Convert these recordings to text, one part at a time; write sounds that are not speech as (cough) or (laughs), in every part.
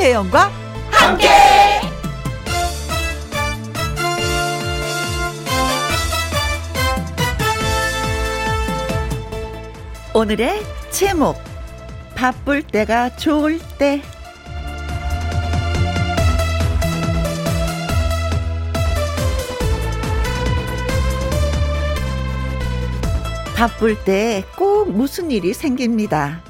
김혜영과 함께. 오늘의 제목 바쁠 때가 좋을 때 바쁠 때 꼭 무슨 일이 생깁니다.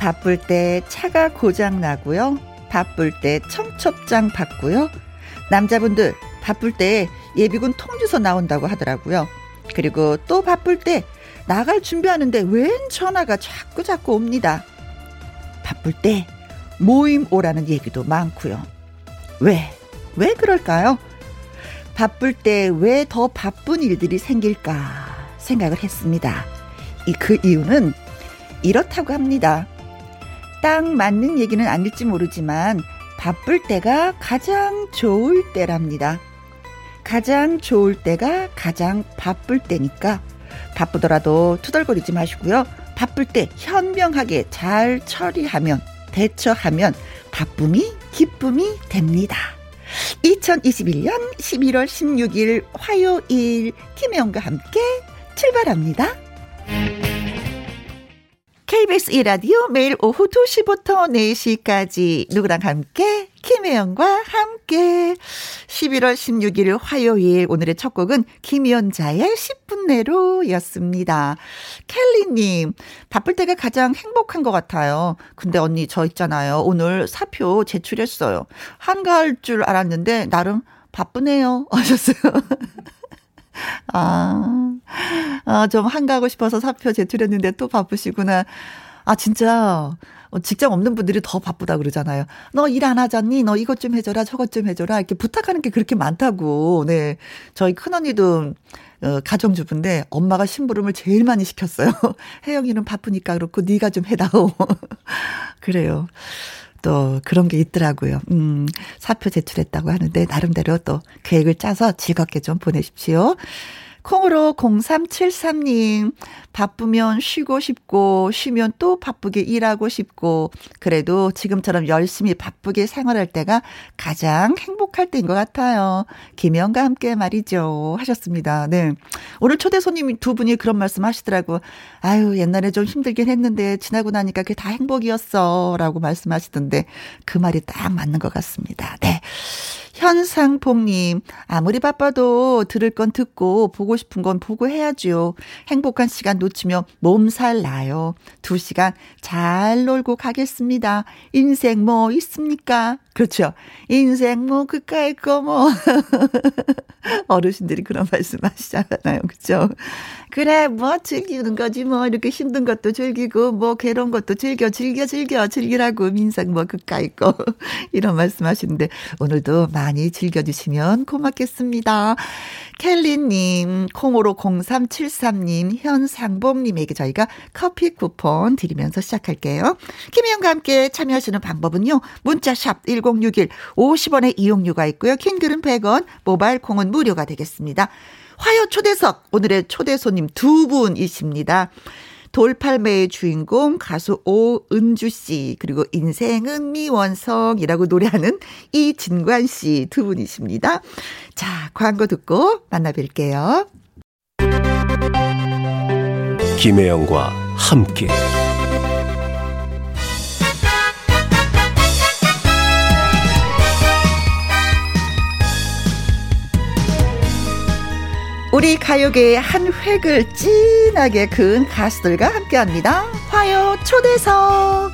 바쁠 때 차가 고장 나고요. 바쁠 때 청첩장 받고요. 남자분들 바쁠 때 예비군 통지서 나온다고 하더라고요. 그리고 또 바쁠 때 나갈 준비하는데 웬 전화가 자꾸 자꾸 옵니다. 바쁠 때 모임 오라는 얘기도 많고요. 왜? 왜 그럴까요? 바쁠 때 왜 더 바쁜 일들이 생길까 생각을 했습니다. 이 그 이유는 이렇다고 합니다. 딱 맞는 얘기는 아닐지 모르지만 바쁠 때가 가장 좋을 때랍니다. 가장 좋을 때가 가장 바쁠 때니까 바쁘더라도 투덜거리지 마시고요. 바쁠 때 현명하게 잘 처리하면 대처하면 바쁨이 기쁨이 됩니다. 2021년 11월 16일 화요일 김혜영과 함께 출발합니다. KBS 1라디오 매일 오후 2시부터 4시까지 누구랑 함께 김혜영과 함께 11월 16일 화요일 오늘의 첫 곡은 김연자의 10분 내로 였습니다. 켈리님 바쁠 때가 가장 행복한 것 같아요. 근데 언니 저 있잖아요. 오늘 사표 제출했어요. 한가할 줄 알았는데 나름 바쁘네요 (laughs) 하셨어요. 아, 아, 좀 한가하고 싶어서 사표 제출했는데 또 바쁘시구나. 아, 진짜. 어, 직장 없는 분들이 더 바쁘다 그러잖아요. 너 일 안 하잖니? 너 이것 좀 해줘라, 저것 좀 해줘라. 이렇게 부탁하는 게 그렇게 많다고. 네. 저희 큰언니도 어, 가정주부인데 엄마가 심부름을 제일 많이 시켰어요. (laughs) 혜영이는 바쁘니까 그렇고 네가 좀 해다오. (laughs) 그래요. 또 그런 게 있더라고요. 음, 사표 제출했다고 하는데 나름대로 또 계획을 짜서 즐겁게 좀 보내십시오. 콩으로 0373님, 바쁘면 쉬고 싶고, 쉬면 또 바쁘게 일하고 싶고, 그래도 지금처럼 열심히 바쁘게 생활할 때가 가장 행복할 때인 것 같아요. 김영과 함께 말이죠. 하셨습니다. 네. 오늘 초대 손님 두 분이 그런 말씀 하시더라고. 아유, 옛날에 좀 힘들긴 했는데, 지나고 나니까 그게 다 행복이었어. 라고 말씀하시던데, 그 말이 딱 맞는 것 같습니다. 네. 현상봉님, 아무리 바빠도 들을 건 듣고 보고 싶은 건 보고 해야죠. 행복한 시간 놓치면 몸살 나요. 두 시간 잘 놀고 가겠습니다. 인생 뭐 있습니까? 그렇죠. 인생 뭐 그까이 거 뭐. (laughs) 어르신들이 그런 말씀 하시잖아요. 그렇죠. 그래 뭐 즐기는 거지 뭐 이렇게 힘든 것도 즐기고 뭐 괴로운 것도 즐겨 즐겨 즐겨 즐기라고 민상 뭐 그까이 거 (laughs) 이런 말씀 하시는데 오늘도 많이 즐겨주시면 고맙겠습니다. 켈리님, 콩으로 0373님, 현상범님에게 저희가 커피 쿠폰 드리면서 시작할게요. 김희영과 함께 참여하시는 방법은요. 문자샵 1061 50원의 이용료가 있고요. 킹글은 100원, 모바일 콩은 무료가 되겠습니다. 화요 초대석, 오늘의 초대 손님 두 분이십니다. 돌팔매의 주인공 가수 오은주 씨 그리고 인생은 미원성이라고 노래하는 이진관 씨 두 분이십니다. 자, 광고 듣고 만나 뵐게요. 김혜영과 함께 우리 가요계의 한 획을 진하게 그은 가수들과 함께합니다. 화요 초대석.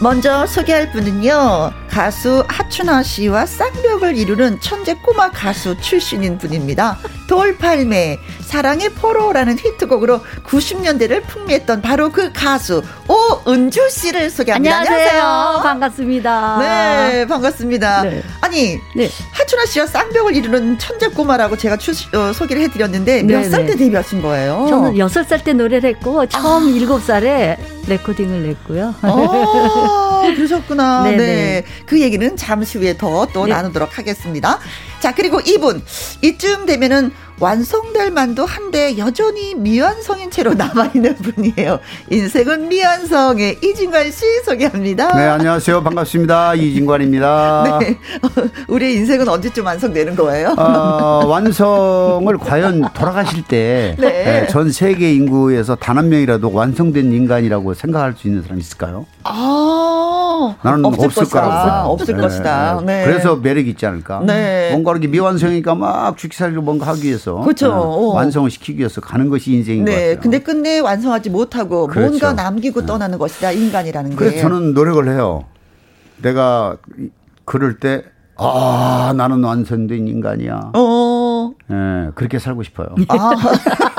먼저 소개할 분은요. 가수 하춘아 씨와 쌍벽을 이루는 천재 꼬마 가수 출신인 분입니다. 돌팔매 사랑의 포로라는 히트곡으로 90년대를 풍미했던 바로 그 가수 오은주 씨를 소개합니다. 안녕하세요. 안녕하세요. 반갑습니다. 네, 반갑습니다. 네. 아니, 네. 하춘아 씨와 쌍벽을 이루는 천재 꼬마라고 제가 출, 어, 소개를 해드렸는데 몇 살 때 데뷔하신 거예요? 저는 6살 때 노래를 했고 처음 아. 7살에 레코딩을 냈고요. 어, 그러셨구나. 네네. (laughs) 네. 그 얘기는 잠시 후에 더또 나누도록 하겠습니다. 자, 그리고 이분. 이쯤 되면은 완성될 만도 한데 여전히 미완성인 채로 남아있는 분이에요. 인생은 미완성의 이진관 씨 소개합니다. 네, 안녕하세요. 반갑습니다. 이진관입니다. (laughs) 네. (laughs) 우리의 인생은 언제쯤 완성되는 거예요? 어, 완성을 (laughs) 과연 돌아가실 때, 네. 네, 전 세계 인구에서 단 한 명이라도 완성된 인간이라고 생각할 수 있는 사람이 있을까요? 아, 나는 없을, 없을 거라고. 없을 네, 것이다. 네. 그래서 매력이 있지 않을까? 네. 뭔가 이렇게 미완성이니까 막 죽기살기로 뭔가 하기 위해서. 그렇죠. 어, 완성을 시키기 위해서 가는 것이 인생인 네. 것 같아요. 근데 끝내 완성하지 못하고 그렇죠. 뭔가 남기고 네. 떠나는 것이다. 인간이라는 게. 그래서 저는 노력을 해요. 내가 그럴 때 아, 나는 완성된 인간이야. 어. 예, 네, 그렇게 살고 싶어요. 아. (laughs)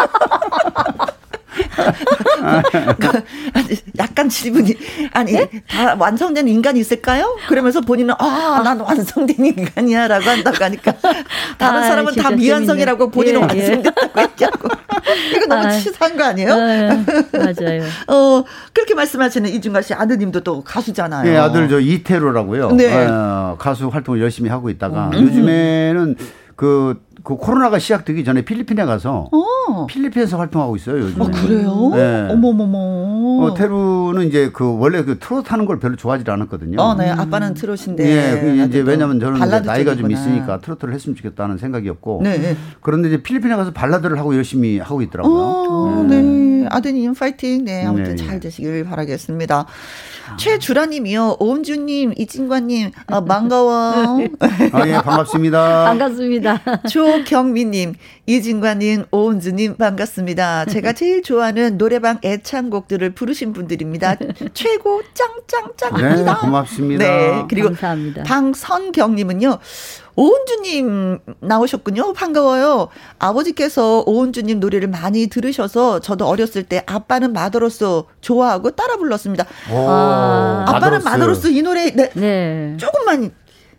약간 질문이 아니 네? 다 완성된 인간이 있을까요? 그러면서 본인은 아난 완성된 인간이야라고 한다고 하니까 (laughs) 다른 아, 사람은 다 미완성이라고 본인은 예, 예. 완성됐다고 했냐고 (laughs) 이거 너무 아, 치사한 거 아니에요? 아, 맞아요. (laughs) 어 그렇게 말씀하시는 이준가 씨 아드님도 또 가수잖아요. 네 아들 저 이태로라고요. 네. 어, 가수 활동을 열심히 하고 있다가 음. 요즘에는 그, 그 코로나가 시작되기 전에 필리핀에 가서 어. 필리핀에서 활동하고 있어요 요즘. 아 그래요? 네. 어머머머. 어, 테루는 이제 그 원래 그 트로트 하는 걸 별로 좋아하지 않았거든요. 어, 네. 아빠는 트롯인데. 예, 그 이제 왜냐면 저는 이제 나이가 좀 있으니까 트로트를 했으면 좋겠다는 생각이었고. 네. 그런데 이제 필리핀에 가서 발라드를 하고 열심히 하고 있더라고요. 어, 네. 네. 아드님 파이팅. 네, 아무튼 네. 잘 되시길 바라겠습니다. 최주라님이요. 오은주님, 이진관님, 아, 반가워. (laughs) 아, 예, 반갑습니다. 반갑습니다. 조경미님, 이진관님, 오은주님, 반갑습니다. 제가 제일 좋아하는 노래방 애창곡들을 부르신 분들입니다. 최고 짱짱짱입니다. 네, 고맙습니다. 네, 그리고 감사합니다. 방선경님은요. 오은주님 나오셨군요. 반가워요. 아버지께서 오은주님 노래를 많이 들으셔서 저도 어렸을 때 아빠는 마도로스 좋아하고 따라 불렀습니다. 아, 아빠는 마도로스 이 노래 네. 네. 조금만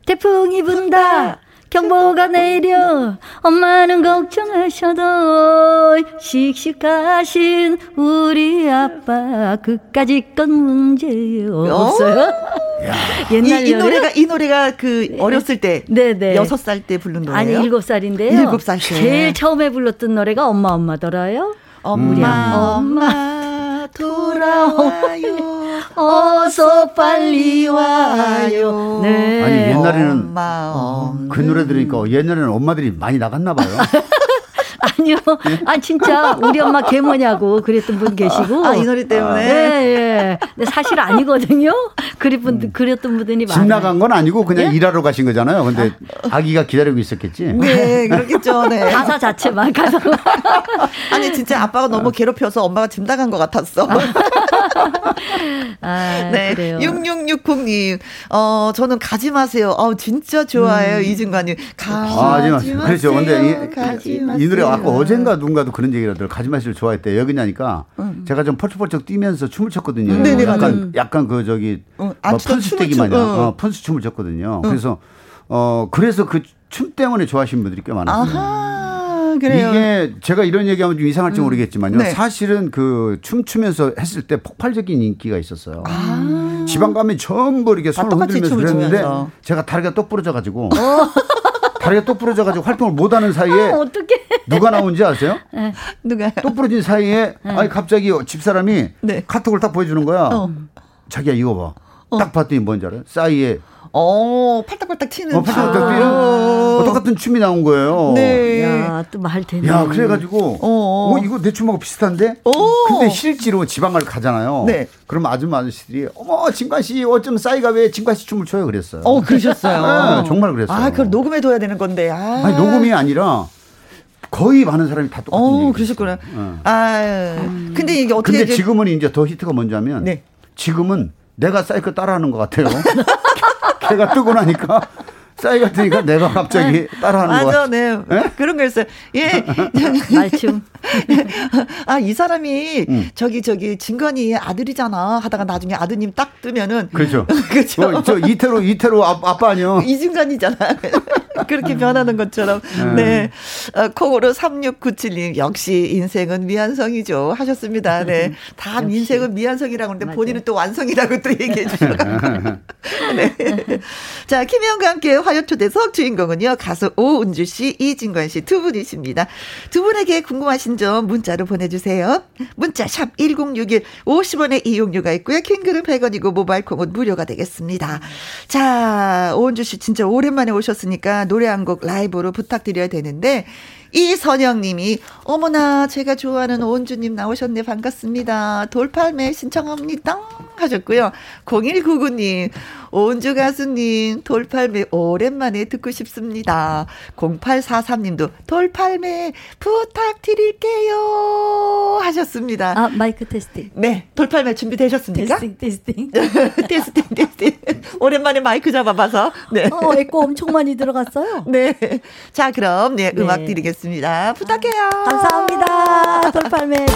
태풍이 분다. 경보가 내려 엄마는 걱정하셔도 씩씩하신 우리 아빠 그까짓 건 문제 없어요. (laughs) 옛날 이, 이 노래가 이 노래가 그 네. 어렸을 때 네네 여섯 살 때 부른 노래예요. 아니 일곱 살인데요. 일곱 살 때. 제일 처음에 불렀던 노래가 엄마 엄마더라요. 엄마 엄마 돌아와요. 어서 빨리 와요. 네. 아니 옛날에는 엄마, 그 노래 들으니까 옛날에는 엄마들이 많이 나갔나 봐요. (laughs) (laughs) 아니요. 아 진짜 우리 엄마 개 뭐냐고 그랬던 분 계시고. 아이 노래 때문에. 네, 예. 근데 사실 아니거든요. 그랬던 음. 그랬던 분들이 많아요. 집 나간 건 아니고 그냥 예? 일하러 가신 거잖아요. 근데 아. 기가 기다리고 있었겠지. 네, 그렇겠죠. 네. (laughs) 가사 자체만 가사. 아니 진짜 아빠가 너무 괴롭혀서 엄마가 집 나간 것 같았어. (laughs) 아, 네. 그래요. 6660님. 어, 저는 가지 마세요. 어, 진짜 좋아해요. 음. 이진관님. 가지, 아, 마세요. 그렇죠. 근데 이, 이 노래 아까 어젠가 누군가도 그런 얘기를 하더라고요. 가지 마세요. 좋아했대. 여기 냐니까 음. 제가 좀 펄쩍펄쩍 뛰면서 춤을 췄거든요. 음. 네네, 약간. 약간 그 저기 어, 뭐 펀스 떼기 마냥 어. 어, 펀스 춤을 췄거든요. 그래서 어, 그래서 그 춤 때문에 좋아하시는 분들이 꽤 많았어요. 아하. 그래요. 이게 제가 이런 얘기하면 좀 이상할지 음. 모르겠지만요. 네. 사실은 그 춤추면서 했을 때 폭발적인 인기가 있었어요. 아. 지방 가면 전부 이렇게 손을 흔들면서 그랬는데 제가 다리가 똑 부러져 가지고 어. (laughs) 다리가 똑 부러져 가지고 활동을 못 하는 사이에 어, 누가 나온지 아세요? (laughs) 네. 누가 똑 부러진 사이에 네. 아니 갑자기 집사람이 네. 카톡을 딱 보여주는 거야. 어. 자기야 이거 봐. 어. 딱 봤더니 뭔지 알아요? 싸이에 어, 팔딱팔딱 튀는. 어, 팔딱팔딱 튀는. 어, 똑같은 춤이 나온 거예요. 네. 야, 또 말 되네. 야, 그래가지고, 어, 어, 이거 내 춤하고 비슷한데? 어. 근데 실제로 지방을 가잖아요. 네. 그럼 아줌마 아저씨들이, 어머, 진관씨, 어쩜 싸이가 왜 진관씨 춤을 춰요? 그랬어요. 어, 그러셨어요. 네, 정말 그랬어요. 아, 그걸 녹음해둬야 되는 건데. 아. 아니, 녹음이 아니라, 거의 많은 사람이 다 똑같은 어, 그러셨구나. 네. 아, 음. 근데 이게 어떻게. 근데 지금은 이제 더 히트가 뭔지 하면, 네. 지금은 내가 사이클 따라하는 것 같아요. (laughs) 걔가 뜨고 나니까 싸이 같으니까 내가 갑자기 네. 따라하는 거야. 맞아, 네. 네. 그런 거 있어요. 예. (laughs) 말춤. 아, 이 사람이 음. 저기 저기 진관이 아들이잖아 하다가 나중에 아드님 딱 뜨면은 그렇죠. (laughs) 그렇죠. 어, 저 이태로 이태로 아, 아빠 아니요. 이진관이잖아. (laughs) 그렇게 변하는 것처럼. 네. 네. 어, 콩으로 3697님, 역시 인생은 미완성이죠. 하셨습니다. 네. 다 인생은 미완성이라고 하는데 본인은 또 완성이라고 또 얘기해 주셔서. (laughs) 네. 자, 김혜영과 함께 화요초대석 주인공은요, 가수 오은주 씨, 이진관 씨 두 분이십니다. 두 분에게 궁금하신 점 문자로 보내주세요. 문자 샵 1061, 50원의 이용료가 있고요. 킹글은 100원이고 모바일 콩은 무료가 되겠습니다. 자, 오은주 씨 진짜 오랜만에 오셨으니까 노래 한 곡 라이브로 부탁드려야 되는데, 이선영님이 어머나 제가 좋아하는 오은주님 나오셨네 반갑습니다. 돌팔매 신청합니다 하셨고요. 0199님 오은주 가수님 돌팔매 오랜만에 듣고 싶습니다. 0843님도 돌팔매 부탁드릴게요 하셨습니다. 아 마이크 testing. 네 돌팔매 준비되셨습니까? testing testing (laughs) testing testing 오랜만에 마이크 잡아봐서 네. 어 에코 엄청 많이 들어갔어요. 네. 자 그럼 네 음악 네. 드리겠습니다. 드리겠습니다. 부탁해요. 감사합니다. 돌팔매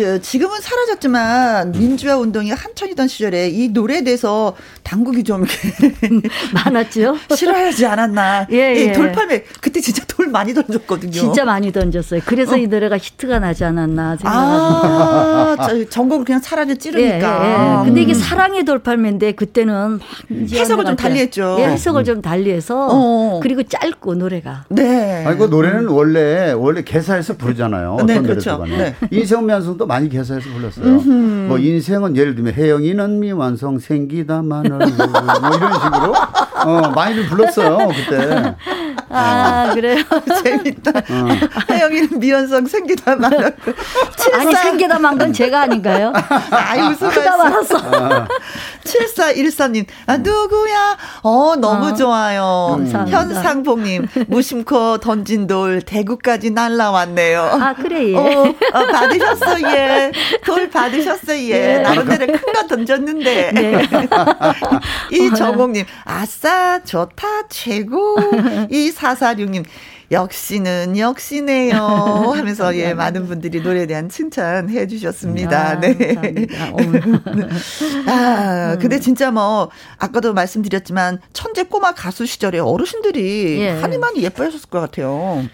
뭐, 지금은 사라졌지만, 민주화 운동이 한천이던 시절에 이 노래에 대해서 당국이 좀 (laughs) 많았죠? 싫어하지 않았나. 예, 예. 돌팔매. 그때 진짜 돌 많이 던졌거든요. 진짜 많이 던졌어요. 그래서 어. 이 노래가 히트가 나지 않았나 생각합니다. 아, 전곡을 그냥 차라리 찌르니까. 예, 예, 예. 근데 이게 사랑의 돌팔매인데 그때는 막 해석을 좀 달리했죠. 예, 해석을 음. 좀 달리해서 어. 그리고 짧고 노래가. 네. 아니 그 노래는 원래 원래 개사해서 부르잖아요. 네, 그렇죠. 네. 인생 미완성도 많이 개사해서 불렀어요. 음흠. 뭐 인생은 예를 들면 혜영이는 미완성 생기다마늘 뭐 이런 식으로 어, 많이들 불렀어요 그때. 아 어. 그래요? (laughs) 재밌다. 어. 혜영이는 미완성 생기다마늘. (laughs) 아니 생기다 만 건 제가 아닌가요? (laughs) 아이 무슨 크다 말았어. 아. 7413님, 아, 누구야? 어, 너무 아, 좋아요. 감사합니다. 현상봉님, 무심코 던진 돌 대구까지 날라왔네요. 아, 그래, 예. 어, 어 받으셨어, 예. 돌 받으셨어, 예. 예. 나름대로 큰 거 던졌는데. 네. (laughs) 이정옥님, 아싸, 좋다, 최고. 이사사육님, 역시는 역시네요 (laughs) 하면서 예 많은 분들이 노래에 대한 칭찬해 주셨습니다. 아, 네. (laughs) 아, 근데 진짜 뭐 아까도 말씀드렸지만 천재 꼬마 가수 시절에 어르신들이 예. 한이 많이 예뻐하셨을 것 같아요.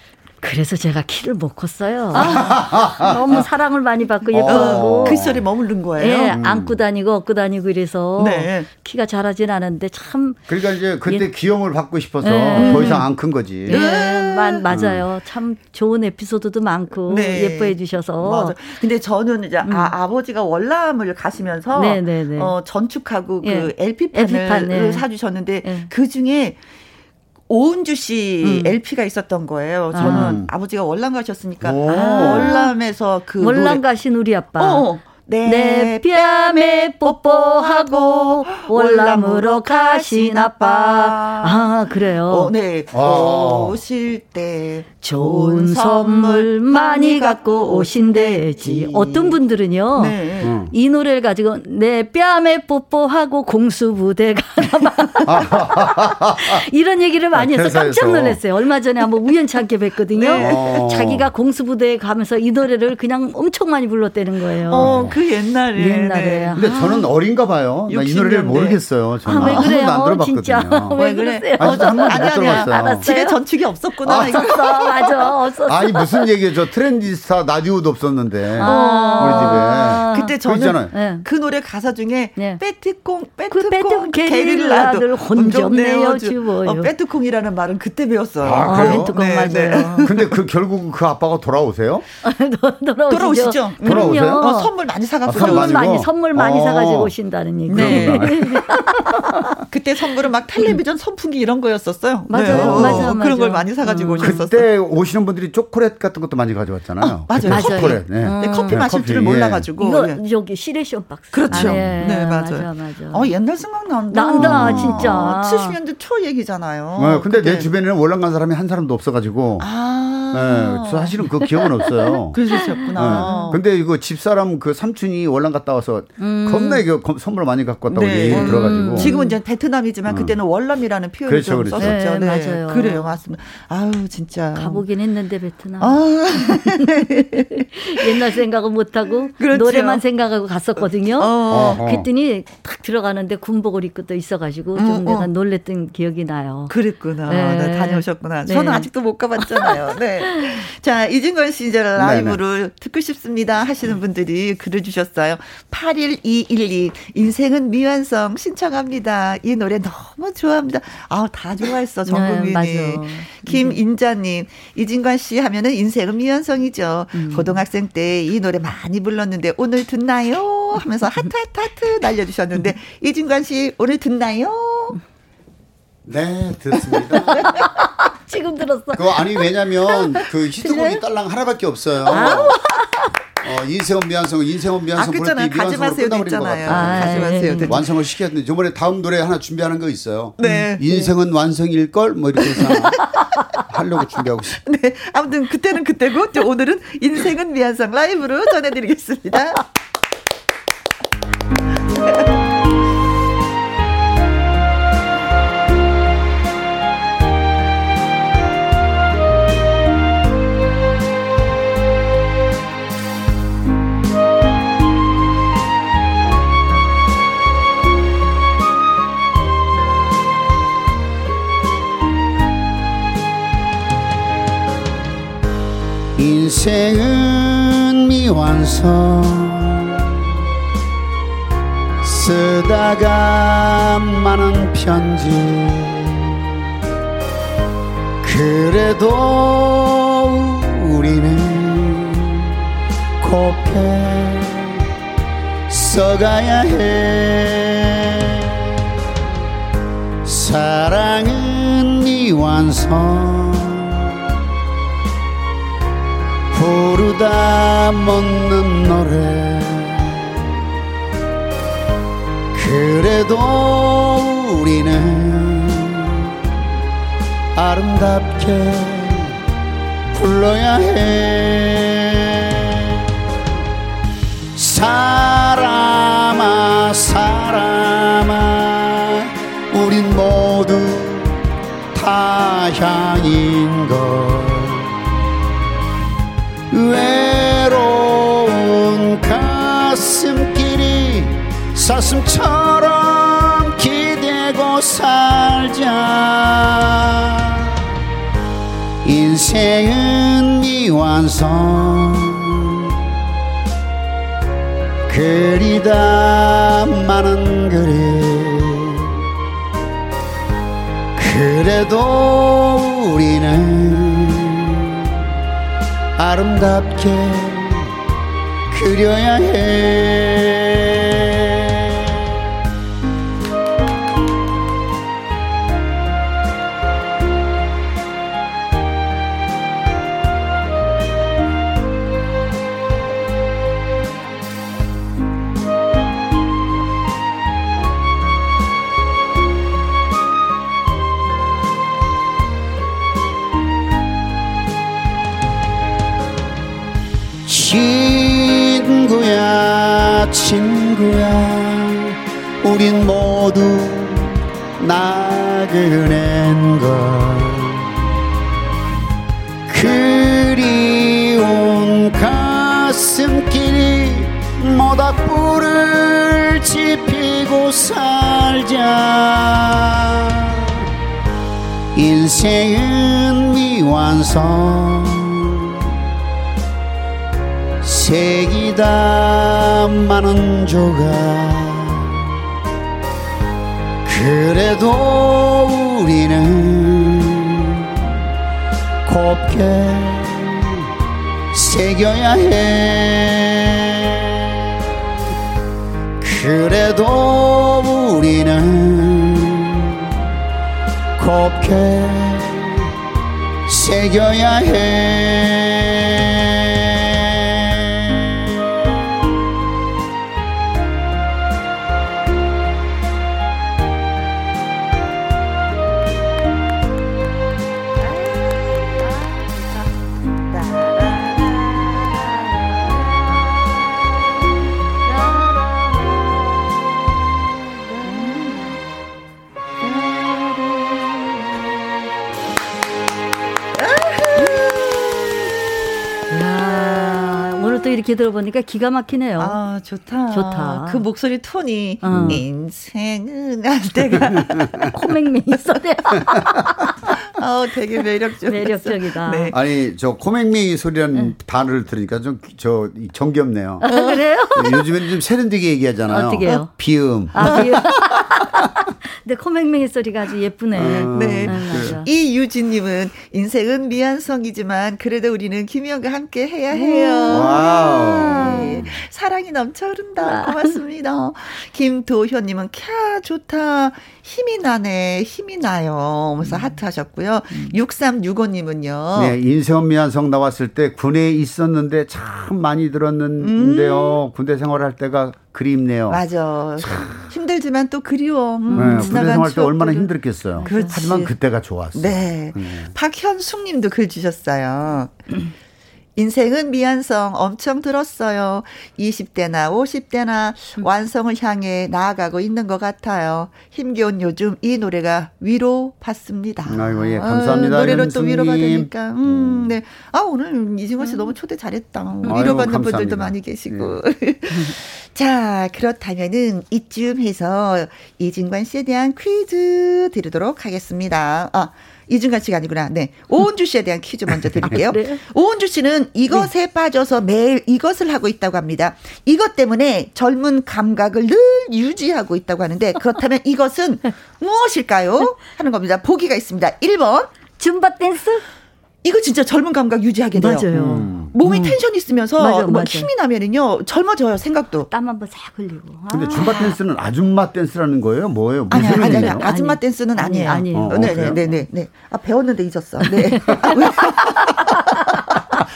그래서 제가 키를 못 컸어요. 아. (laughs) 너무 사랑을 많이 받고 예뻐하고. 어, 그 시절에 머무른 거예요. 예, 음. 안고 다니고 업고 다니고 이래서 네. 키가 자라진 않았는데 참. 그러니까 이제 그때 예. 귀여움을 받고 싶어서 네. 더 이상 안 큰 거지. 네, 네. 맞아요. 음. 참 좋은 에피소드도 많고 네. 예뻐해 주셔서. 맞아. 근데 저는 이제 음. 아, 버지가 월남을 가시면서 네, 네, 네. 어, 전축하고 예. 그 LP판을 LP판, 사주셨는데 예. 그 중에 오은주 씨 음. LP가 있었던 거예요. 저는 아. 아버지가 월남 가셨으니까 아. 월남에서 그 월남 가신 우리 아빠. 어. 내 뺨에 뽀뽀하고 월남으로 가신 아빠. 아, 그래요. 어, 네. 아. 오실 때 좋은 선물 많이 갖고 오신대지. 어떤 분들은요. 네. 음. 이 노래를 가지고 내 뺨에 뽀뽀하고 공수부대 가라. (laughs) 이런 얘기를 많이 해서 깜짝 놀랐어요. 얼마 전에 한번 우연찮게 뵀거든요. 네. 어. 자기가 공수부대에 가면서 이 노래를 그냥 엄청 많이 불렀다는 거예요. 어, 그 옛날에. 옛날에. 네. 근데 저는 어린가 봐요. 나 이 노래를 모르겠어요. 저는 아, 왜 그래요? 안 들어봤거든요. 진짜. 왜 그래? 아, 진짜 한 번도 못 들어봤어요. 알았어요. 집에 전축이 없었구나. 아, 있었어. 맞아. 없었어. 아니 무슨 얘기예요? 저 트렌디스타 라디오도 없었는데 아~ 우리 집에. 그때 저는 네. 그 노래 가사 중에 네. 빼트콩 빼트콩 게릴라들 혼좀 내어주어요. 어, 빼트콩이라는 말은 그때 배웠어요. 아, 그래요? 빼트콩 네, 맞아요. 네. (laughs) 근데 그 결국 그 아빠가 돌아오세요? (laughs) 돌아오시죠. 돌아오세요? 어, 선물 많이 사갖고 아, 선물 많이 선물 많이 어. 사가지고 오신다는 얘기. 네. (laughs) 그때 선물은 막 텔레비전 선풍기 이런 거였었어요. 맞아요, 네. 맞아요, 맞아요. 그런 걸 많이 사가지고 음. 오셨었어요. 그때 오시는 분들이 초콜릿 같은 것도 많이 가져왔잖아요. 어, 맞아요. 맞아요. 초콜릿. 네. 네. 커피 마실 줄을 몰라가지고. 네. 여기 시레션 박스. 그렇죠. 아, 네. 네, 맞아요. 맞아, 맞아. 어, 옛날 생각 난다. 난다, 진짜. 70년대 초 얘기잖아요. 네, 근데 그때. 내 주변에는 월남 간 사람이 한 사람도 없어가지고. 아. 네, 사실은 그 기억은 없어요. (laughs) 그러셨구나. 네. 근데 이거 집사람 그 삼촌이 월남 갔다 와서 음. 겁나 이게 선물 많이 갖고 왔다고 네. 얘기 들어가지고. 음. 지금은 이제 베트남이지만 그때는 월남이라는 표현을 그렇죠, 그렇죠. 썼었죠. 네, 맞아요. 그래요, 맞습니다. 아유, 진짜. 가보긴 했는데 베트남. 아. (laughs) 옛날 생각은 못하고 그렇죠. 노래만 생각하고 갔었거든요. 어. 그랬더니 딱 들어가는데 군복을 입고 또 있어가지고 좀 어, 내가 놀랬던 기억이 나요. 그랬구나. 네. 네, 다녀오셨구나. 네. 저는 아직도 못 가봤잖아요. 네. (laughs) 자, 이진건 씨 이제 라이브를 네네. 듣고 싶습니다 하시는 분들이 글을 주셨어요. 81212 인생은 미완성 신청합니다. 이 노래 너무 좋아합니다. 아, 다 좋아했어. 전 국민이. 네, 김인자님, 이진관 씨 하면은 인생은 미완성이죠. 음. 고등학생 때 이 노래 많이 불렀는데 오늘 듣나요? 하면서 하트 하트 하트 날려주셨는데 이진관 씨 오늘 듣나요? 네, 듣습니다. (laughs) 지금 들었어. 그거 아니 왜냐면 그 (laughs) 히트곡이 딸랑 하나밖에 없어요. 아. 어, 인생은 미완성, 인생은 미완성 부를 때 미완성으로 끝나버린 것 같아요. 아, 가지 마세요. 네. 완성을 시켰는데 저번에 다음 노래 하나 준비하는 거 있어요. 네. 인생은 완성일 걸 뭐 이렇게 해서 (laughs) 하려고 준비하고 있어요. 네. 아무튼 그때는 그때고 오늘은 인생은 미완성 라이브로 전해드리겠습니다. 인생은 미완성. 쓰다가 많은 편지. 그래도 우리는 곱게 써가야 해. 사랑은 미완성 부르다 묻는 노래. 그래도 우리는 아름답게 불러야 해. 사람아 사람아 우린 모두 타향인 것 외로운 가슴길이 사슴처럼 기대고 살자. 인생은 미완성. 그리다 많은 그래 그래도 아름답게 그려야 해 나그넨 걸 그리운 가슴끼리 모닥불을 지피고 살자. 인생은 미완성. 색이다 많은 조각 그래도 우리는 곱게 새겨야 해. 그래도 우리는 곱게 새겨야 해 이렇게 들어보니까 기가 막히네요. 아, 좋다. 좋다. 그 목소리 톤이 어. 인생은 할 때가 (laughs) 코맹맹이 소리. (laughs) 어, 되게 매력적. 매력적이다. 네. 아니, 저 코맹맹이 소리라는 응. 단어를 들으니까 좀 저 정겹네요. 아, 그래요? 네, 요즘에는 좀 세련되게 얘기하잖아요. 어떻게 해요? 비음. 아, 비음. (laughs) 근데 코맹맹이 소리가 아주 예쁘네. 음, 네. 음, 이유진님은 인생은 미완성이지만 그래도 우리는 김희영과 함께 해야 해요. wow. 네. 사랑이 넘쳐 흐른다. 고맙습니다. 김도현님은 캬 좋다. 힘이 나네. 힘이 나요. 그래서 음. 하트 하셨고요. 음. 6365님은요. 네, 인생미안성 나왔을 때 군에 있었는데 참 많이 들었는데요. 음. 군대 생활할 때가 그립네요. 맞아. 힘들지만 또 그리워. 음, 네, 군대 생활 때 얼마나 힘들었겠어요. 그렇지. 하지만 그때가 좋았어. 네. 네. 박현숙님도 글 주셨어요. (clears throat) 인생은 미완성 엄청 들었어요. 20대나 50대나 완성을 향해 나아가고 있는 것 같아요. 힘겨운 요즘 이 노래가 위로 받습니다. 아이고, 예, 감사합니다. 아, 노래로 또 위로받으니까. 음, 네. 아, 오늘 이승원 씨 너무 초대 잘했다. 위로받는 아이고, 분들도 많이 계시고. 예. (laughs) 자, 그렇다면은 이쯤 해서 이진관 씨에 대한 퀴즈 드리도록 하겠습니다. 아, 씨가 아니구나. 네. 오은주 씨에 대한 퀴즈 먼저 (laughs) 드릴게요. 네. 오은주 씨는 이것에 네. 빠져서 매일 이것을 하고 있다고 합니다. 이것 때문에 젊은 감각을 늘 유지하고 있다고 하는데 그렇다면 이것은 무엇일까요? 하는 겁니다. 보기가 있습니다. 1번. 줌바 댄스? 이거 진짜 젊은 감각 유지하게 돼요. 맞아요. 음. 몸이 음. 텐션 있으면서 맞아, 뭐 맞아. 힘이 나면은요 젊어져요 생각도. 땀 한번 싹 흘리고. 근데 아. 줌바 댄스는 아줌마 댄스라는 거예요? 뭐예요? 아니 아니 아니 아줌마 아니. 댄스는 아니에요. 아니에요. 어, 네네네네. 네, 네, 네. 아 배웠는데 잊었어. 네. 아, (laughs)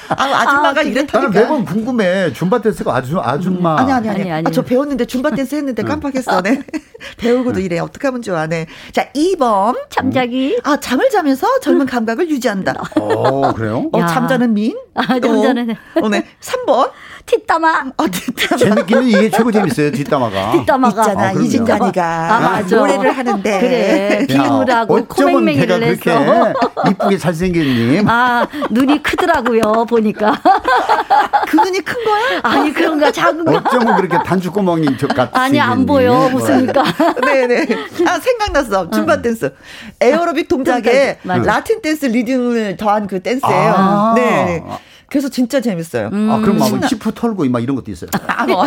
아줌마가 아, 이랬다니까. 나는 매번 궁금해. 줌바 댄스가 아주 아줌마. 아니 아니 아니. 아니, 아니. 아, 저 배웠는데 줌바 (laughs) 댄스 했는데 깜빡했어. 네. (laughs) 배우고도 이래. 어떻게 하면 좋아. 네. 자, 2번. 잠자기. 아, 잠을 자면서 젊은 감각을 유지한다. 어, 그래요? 어, 잠자는 민? 아, 잠자는. 어, 어 네. 3번. 뒷담화. 어, 뒷담화. 제 느낌은 이게 최고 재밌어요, 뒷담화가. 뒷담화가. 있잖아, 아, 이진관이가. 아, 맞아. 노래를 하는데. (laughs) 그래. 비음을 하고 코맹맹이를 했어. 이쁘게 잘생겼님. 아, 눈이 크더라고요, 보니까. (laughs) 그 눈이 큰 거야? 아니 그런가 작은가? 어쩌면 그렇게 단추구멍이 저 같이 아니 안 보여 무슨니까? (laughs) 네네. 아 생각났어. 줌바 댄스. 에어로빅 동작에 라틴 댄스 리듬을 더한 그 댄스예요. 아~ 네. 그래서 진짜 재밌어요. 음. 아 그럼 막 히프 털고 막 이런 것도 있어요. (laughs) 아, 뭐,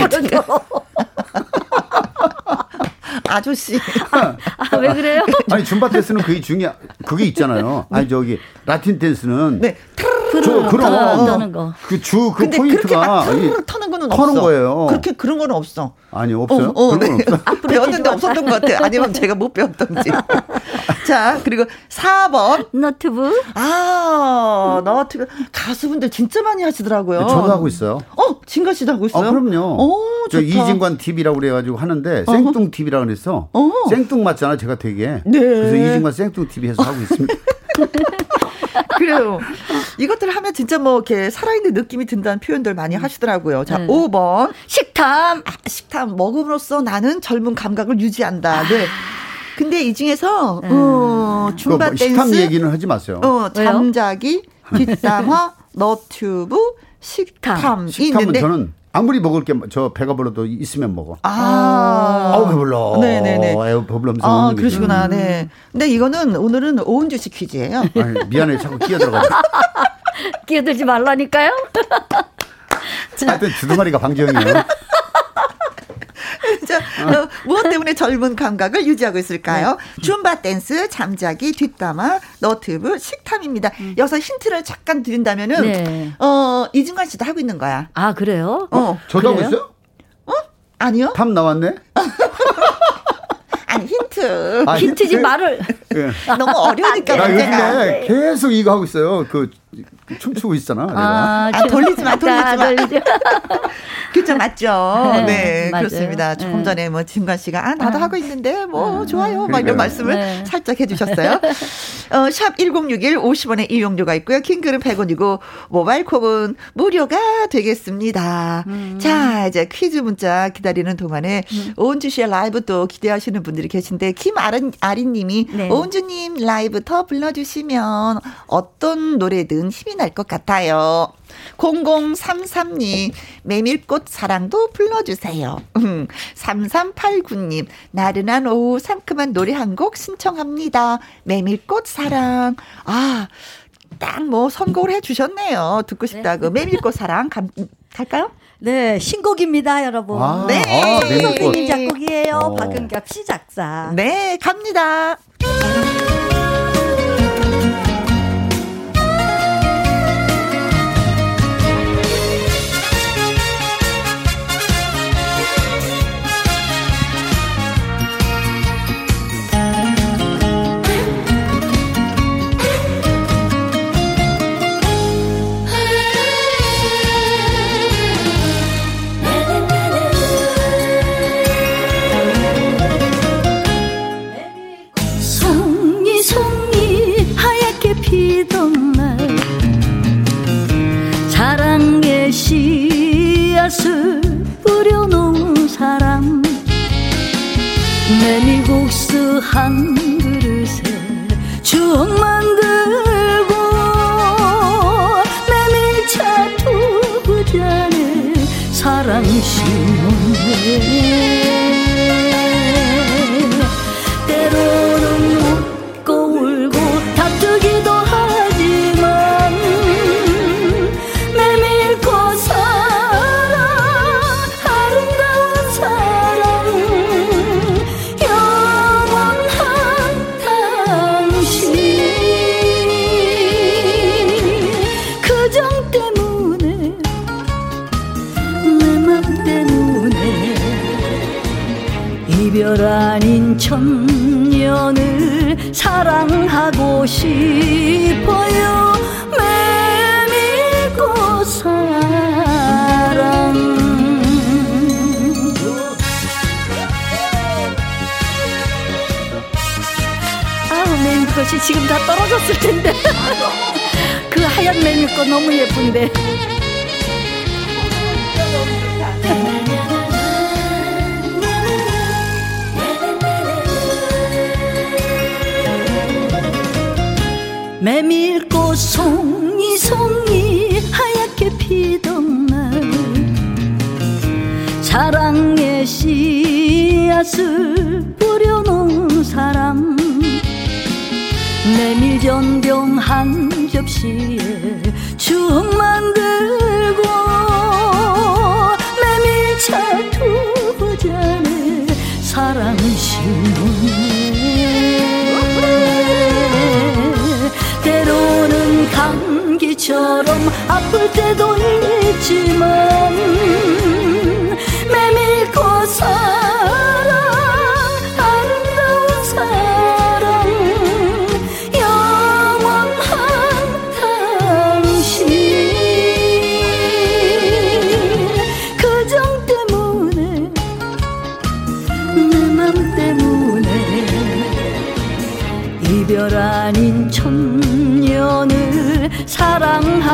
아저씨. 아, 왜 그래요? 아니, 줌바 댄스는 그게 중요, 그게 있잖아요. 아니, 저기, 라틴 댄스는. 네. 저, 그런 거. 그 주, 그 포인트가. 터는 거는 터는 없어. 거예요. 그렇게 그런 거는 없어. 아니, 없어요? 어, 어, 네. 없어. 배웠는데 없었던 것 같아요. 아니면 제가 못 배웠던지. (laughs) 자, 그리고 4번. 너트브. 아, 너트브. 가수분들 진짜 많이 하시더라고요. 네, 저도 하고 있어요. 어, 진가 씨도 하고 있어요? 어, 그럼요. 오, 저 이진관 TV라고 그래가지고 하는데, 생뚱 TV라고 그랬어. 어. 생뚱 맞잖아, 제가 되게. 네. 그래서 이진관 생뚱 TV 해서 하고 있습니다. (laughs) (laughs) 그래요. 이것들 하면 진짜 뭐 이렇게 살아있는 느낌이 든다는 표현들 많이 하시더라고요. 자, 네. 5번. 식탐. 아, 식탐. 먹음으로써 나는 젊은 감각을 유지한다. 네. 근데 이 중에서 음. 어, 줌바 뭐 댄스 식탐 얘기는 하지 마세요. 어, 잠자기, (laughs) 뒷담화, 너튜브, 식탐. 식탐은 있는데 저는 아무리 먹을 게 저 배가 불러도 있으면 먹어. 아, 아우 배불러. 네네네. 아우 배불러면서 아, 그러시구나. 음. 네. 근데 이거는 오늘은 오은주 씨 퀴즈예요. 아니, 미안해, 자꾸 끼어들어가지고. (laughs) 끼어들지 말라니까요. (laughs) 하여튼 두두마리가 방지형이에요. (laughs) (laughs) 자, 어, 무엇 때문에 젊은 감각을 유지하고 있을까요? 네. 줌바 댄스, 잠자기, 뒷담화, 너튜브, 식탐입니다. 음. 여기서 힌트를 잠깐 드린다면은, 네. 어, 이진관 씨도 하고 있는 거야. 아, 그래요? 어. 저도 하고 있어요? 어? 아니요. 답 나왔네? (laughs) 아니 힌트. 아, 힌트지 힌트? 말을. 네. 너무 어려우니까. 나 요즘에 계속 이거 하고 있어요. 그 춤추고 있잖아. 아, 아 돌리지 마, 돌리지 마. 돌리지 (laughs) 그죠, 맞죠. 네, 네 그렇습니다. 네. 조금 전에 뭐 진관 씨가 아 나도 아. 하고 있는데 뭐 음. 좋아요, 막 이런 말씀을 네. 살짝 해주셨어요. (laughs) 어, 샵 #1061 50원의 이용료가 있고요. 킹글은 100원이고 모바일 콕은 무료가 되겠습니다. 음. 자, 이제 퀴즈 문자 기다리는 동안에 음. 오은주 씨의 라이브 또 기대하시는 분들이 계신데 김아린 아린님이 네. 오은주님 라이브 더 불러주시면 어떤 노래든 힘이 날 것 같아요. 0033님, 메밀꽃 사랑도 불러주세요. 3389님, 음, 나른한 오후 상큼한 노래 한 곡 신청합니다. 메밀꽃 사랑. 아, 딱 뭐 선곡을 해 주셨네요. 듣고 싶다고. 네. 메밀꽃 사랑 감, 갈까요? 네, 신곡입니다, 여러분. 아, 네. 아, 선생님 작곡이에요. 어. 박은갑 시 작사. 네, 갑니다.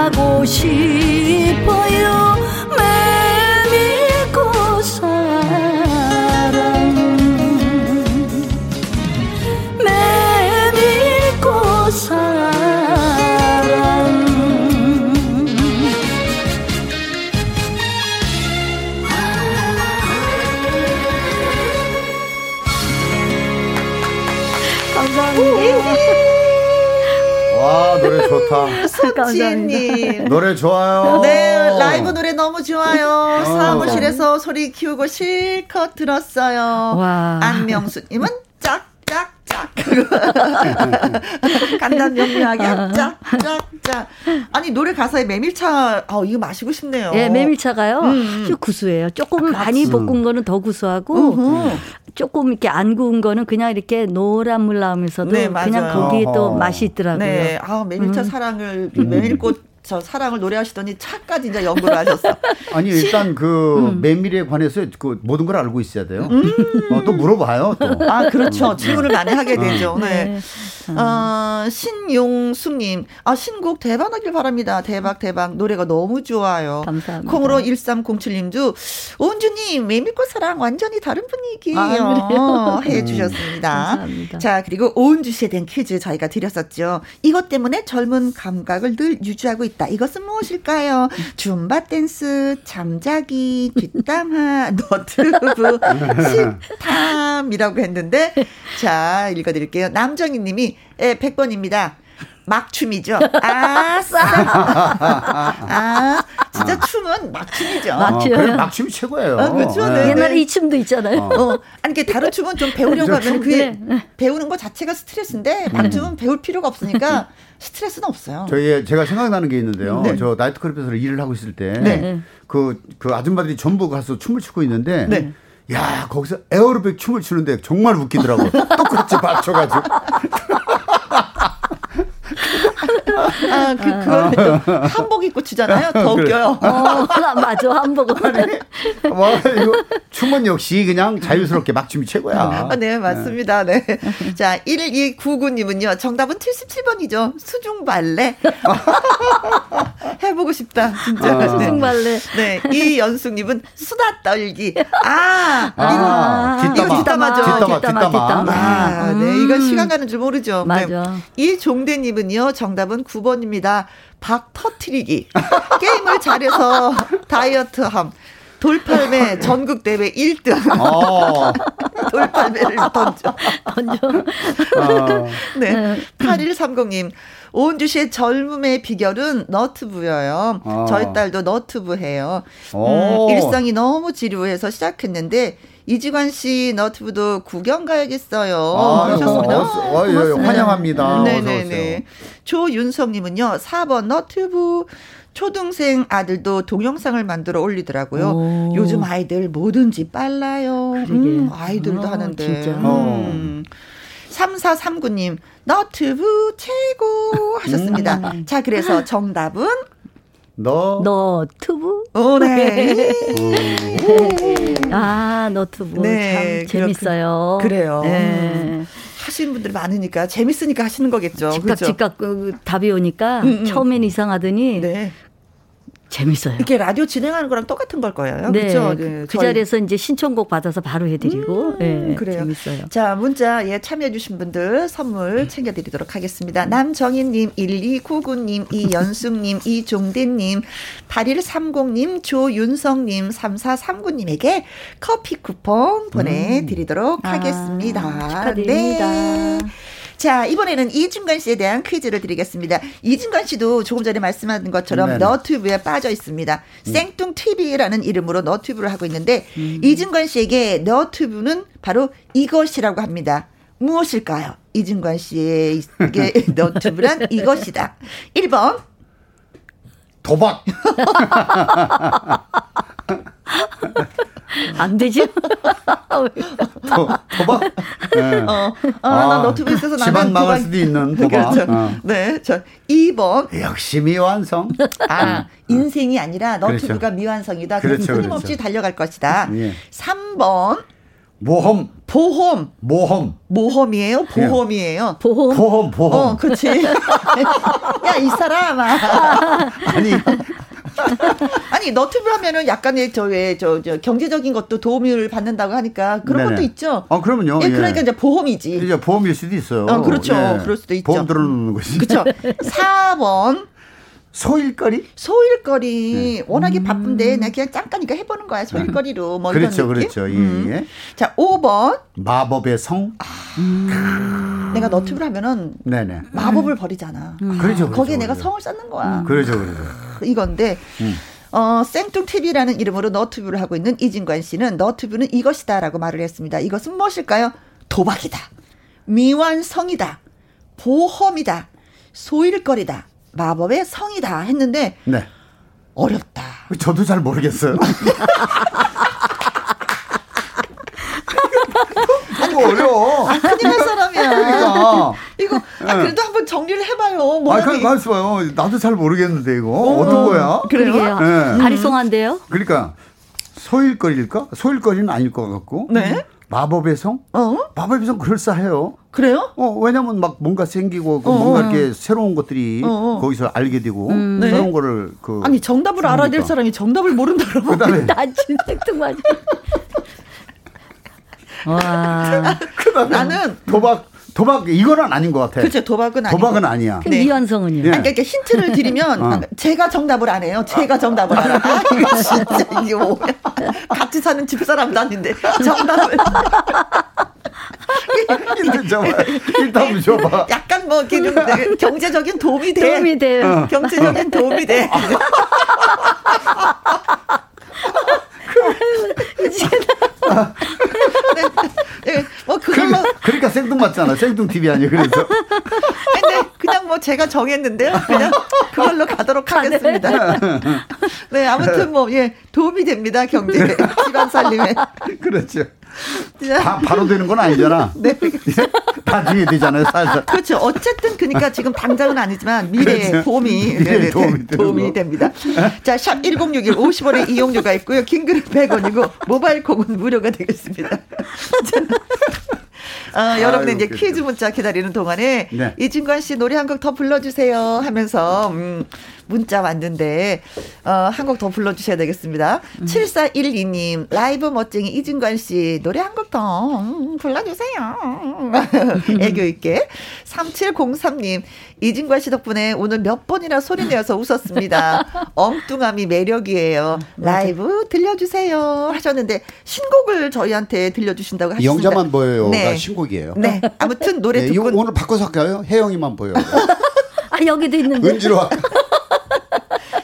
하고 싶어요 좋다. 손지혜님. 노래 좋아요. 네, 라이브 노래 너무 좋아요. 어. 사무실에서 소리 키우고 실컷 들었어요. 와. 안명수님은. 간단 명료하게 짝짝짝. 아니 노래 가사에 메밀차, 어 이거 마시고 싶네요. 예, 메밀차가요. 음. 아주 구수해요. 조금 많이 볶은 거는 더 구수하고 우후. 조금 이렇게 안 구운 거는 그냥 이렇게 노란 물 나오면서도 네, 그냥. 거기에 또. 맛이 있더라고요. 네, 아 메밀차 음. 사랑을 메밀꽃 저 사랑을 노래하시더니 차까지 이제 연구를 하셨어. (laughs) 아니 일단 그 음. 메밀에 관해서 그 모든 걸 알고 있어야 돼요. 어, 또 물어봐요. 또. 아, 그렇죠. 질문을 많이 하게 되죠. 네. 네. 어, 신용숙님, 아, 신곡 대박나길 바랍니다. 대박, 대박. 노래가 너무 좋아요. 감사합니다. 콩으로 1307님도, 온주님, 메밀꽃 사랑 완전히 다른 분위기예요. 아, (laughs) 해 주셨습니다. 감사합니다. 자, 그리고 오은주 씨에 대한 퀴즈 저희가 드렸었죠. 이것 때문에 젊은 감각을 늘 유지하고 있 다. 이것은 무엇일까요? 줌바 댄스, 잠자기, 뒷담화, (laughs) 너트브, 식탐이라고 했는데, 자, 읽어드릴게요. 남정희 님이, 예, 100번입니다. 막춤이죠. 아싸. 아, 진짜 춤은 막춤이죠. 막- 어, 맞죠. 그래, 막춤이 최고예요. 아, 그렇죠. 네. 옛날에 이 춤도 있잖아요. 어, 아니, 이게 다른 춤은 좀 배우려고 저 하면 춤, 그게 네. 배우는 거 자체가 스트레스인데, 막춤은 배울 필요가 없으니까 스트레스는 없어요. 저희 제가 생각나는 게 있는데요. 네. 저 나이트클럽에서 일을 하고 있을 때, 네. 그, 그 아줌마들이 전부 가서 춤을 추고 있는데, 네. 야 거기서 에어로빅 춤을 추는데 정말 웃기더라고. (laughs) 똑같이 맞춰가지고. 아, 그, 그거는 또 한복 입고 추잖아요. 더 그래. 웃겨요. 어, 맞아. 한복은. (laughs) 와, 이거 춤은 역시 그냥 자유스럽게 막 춤이 최고야. 아, 네, 맞습니다. 네. 자, 1299님은요, 정답은 77번이죠. 수중발레. (laughs) (laughs) 해보고 싶다, 진짜. 아. 네. 수중발레. 네, 이연숙님은 수다 떨기. 아, 아, 이거, 뒷담화. 이거 뒷담화죠. 뒷담화, 뒷담화. 아, 네, 이건 시간 가는 줄 모르죠. 네. 맞아. 이종대님은요, 정답은 9번입니다. 박 터트리기. (laughs) 게임을 잘해서 다이어트함. 돌팔매 전국 대회 1등. 어, (laughs) 돌팔매를 던져. 던져. 어, 네. 8130님. 오은주 씨의 젊음의 비결은 너트브예요. 어. 저희 딸도 너트브 해요. 음, 오. 일상이 너무 지루해서 시작했는데 이지관 씨 너트브도 구경 가야겠어요. 아, 하셨습니다. 어, 어, 예, 예. 환영합니다. 네네네. 조윤성님은요. 4번 너트브 초등생 아들도 동영상을 만들어 올리더라고요. 오. 요즘 아이들 뭐든지 빨라요. 음. 아이들도 어, 하는데. 진짜. 음. 3439님, 너튜브 최고 하셨습니다. 음. 자, 그래서 정답은? 너, 너튜브? 오, 네. 아, 너튜브. 네, 참 재밌어요. 그래요. 네. 하시는 분들이 많으니까, 재밌으니까 하시는 거겠죠. 즉각, 그렇죠? 즉각 그 답이 오니까 음, 음. 처음엔 이상하더니 네. 재밌어요. 이렇게 라디오 진행하는 거랑 똑같은 걸 거예요. 네. 그렇죠? 네. 그 자리에서 이제 신청곡 받아서 바로 해드리고. 음, 네. 그래요. 재밌어요. 자, 문자 예 참여해주신 분들 선물 챙겨드리도록 하겠습니다. 남정희님, 1299님, 이연숙님, (laughs) 이종대님, 8130님, 조윤성님, 3439님에게 커피 쿠폰 보내드리도록 음. 하겠습니다. 아, 축하드립니다. 네. 자, 이번에는 이준관 씨에 대한 퀴즈를 드리겠습니다. 이준관 씨도 조금 전에 말씀하신 것처럼 네네. 너튜브에 빠져 있습니다. 음. 생뚱 TV라는 이름으로 너튜브를 하고 있는데 음. 이준관 씨에게 너튜브는 바로 이것이라고 합니다. 무엇일까요? 이준관 씨의 이게 너튜브란 이것이다. 1번 도박. (laughs) 안 되지? 도, 도박? 네. 어, 아, 아, 나 너튜브 있어서 나는 집안 망할 수도 있는 도박. 그렇죠. 어. 네, 저 2번. 역시 미완성. 아, 인생이 아니라 너튜브가 그렇죠. 미완성이다. 그렇죠, 끊임없이 그렇죠. 달려갈 것이다. 예. 3번. 모험. 보험. 모험. 모험이에요? 보험이에요? 보험. 보험, 보험. 어, 그렇지. (laughs) (laughs) 야, 이 사람아. 아니, (laughs) 아니 너튜브 하면은 약간의 저왜저 저, 경제적인 것도 도움을 받는다고 하니까 그런 네네. 것도 있죠. 아 그러면요. 예, 그러니까 이제 보험이지. 이제 보험일 수도 있어요. 어, 그렇죠. 예. 그럴 수도 있죠. 보험 들어놓는 것이. 그렇죠. 4번 소일거리? 소일거리 네. 워낙에 음. 바쁜데 나 그냥 잠깐이니까 해보는 거야 소일거리로 뭐 그렇죠, 이런 느낌? 그렇죠. 예, 음. 예. 자 5번 마법의 성. 아, 음. 내가 너튜브를 하면은 네네. 마법을 버리잖아. 음. 그렇죠, 그렇죠, 거기에 그렇죠. 내가 성을 쌓는 거야. 음. 그렇죠, 그렇죠. 이건데. 음. 어, 생뚱TV라는 이름으로 너튜브를 하고 있는 이진관 씨는 너튜브는 이것이다라고 말을 했습니다. 이것은 무엇일까요? 도박이다. 미완성이다. 보험이다. 소일거리다. 마법의 성이다 했는데 네. 어렵다. 저도 잘 모르겠어요. (laughs) 너무 어려워. 아, 큰일 날 사람이야. 그러니까. 이거, 아, 네. 그래도 한번 정리를 해봐요. 뭐. 아, 가만있어 봐요. 나도 잘 모르겠는데, 이거. 어, 떤 거야? 그래요? 네. 다리송한데요? 그러니까, 소일거리일까? 소일거리는 아닐 것 같고. 네. 마법의 성? 어? 마법의 성 그럴싸해요. 그래요? 어, 왜냐면 막 뭔가 생기고 그 어, 뭔가 이렇게 새로운 것들이 어, 어. 거기서 알게 되고 음, 네. 새로운 거를 그 아니 정답을. 알아야 될 사람이 정답을 모른다고. (laughs) 그다음에 나 진짜 맞아. 와. (laughs) 나는 도박 도박 이거는 아닌 것 같아. 그렇죠. 도박은 아니고. 도박은 아니야. 네. 미완성은요. 예. 그러니까 힌트를 드리면 어. 제가 정답을 안 해요. 제가 정답을 안 해요. 아, 이거 진짜 이게 뭐야. 같이 사는 집사람도 아닌데 정답을. 일단 줘봐. 일단 줘봐. 약간 뭐 경제적인 도움이 돼. 도움이 돼요. 어. 경제적인 도움이 돼. 네, 네, 뭐 그걸로 그러니까, 그러니까 생뚱 맞잖아. 생뚱 TV 아니에요. 그래서. 근데 그냥 뭐 제가 정했는데요. 그냥 그걸로 가도록 하겠습니다. 네, 아무튼 뭐 예, 도움이 됩니다. 경제 (laughs) 집안 살림에. 그렇죠. 바, 바로 되는 건 아니잖아. (laughs) 네. 나중에 되잖아요, 살살. 그렇죠. 어쨌든 그러니까 지금 당장은 아니지만 미래에 그렇죠. 도움이, 미래에 네, 네, 도움이, 도움이 됩니다. 자, 샵 1061, 50원의 이용료가 있고요. 킹글은 100원이고 모바일 콩은 무료가 되겠습니다. (laughs) 어, 여러분의 이제 퀴즈 문자 기다리는 동안에 네. 이진관 씨 노래 한 곡 더 불러주세요 하면서 음, 문자 왔는데 어, 한 곡 더 불러주셔야 되겠습니다. 음. 7412님 라이브 멋쟁이 이진관 씨 노래 한 곡더 음, 불러주세요. (laughs) 애교 있게 3703님 이진관 씨 덕분에 오늘 몇 번이나 소리 내어서 웃었습니다. (laughs) 엉뚱함이 매력이에요. 라이브 들려주세요 하셨는데 신곡을 저희한테 들려주신다고 하셨습니다. 영자만 보여요. 네. 신곡이에요. 네. 아무튼 노래 네, 듣고 오늘 바꿔서 할까요? 혜영이만 보여. (laughs) 아 여기도 있는데. 은지로 할까?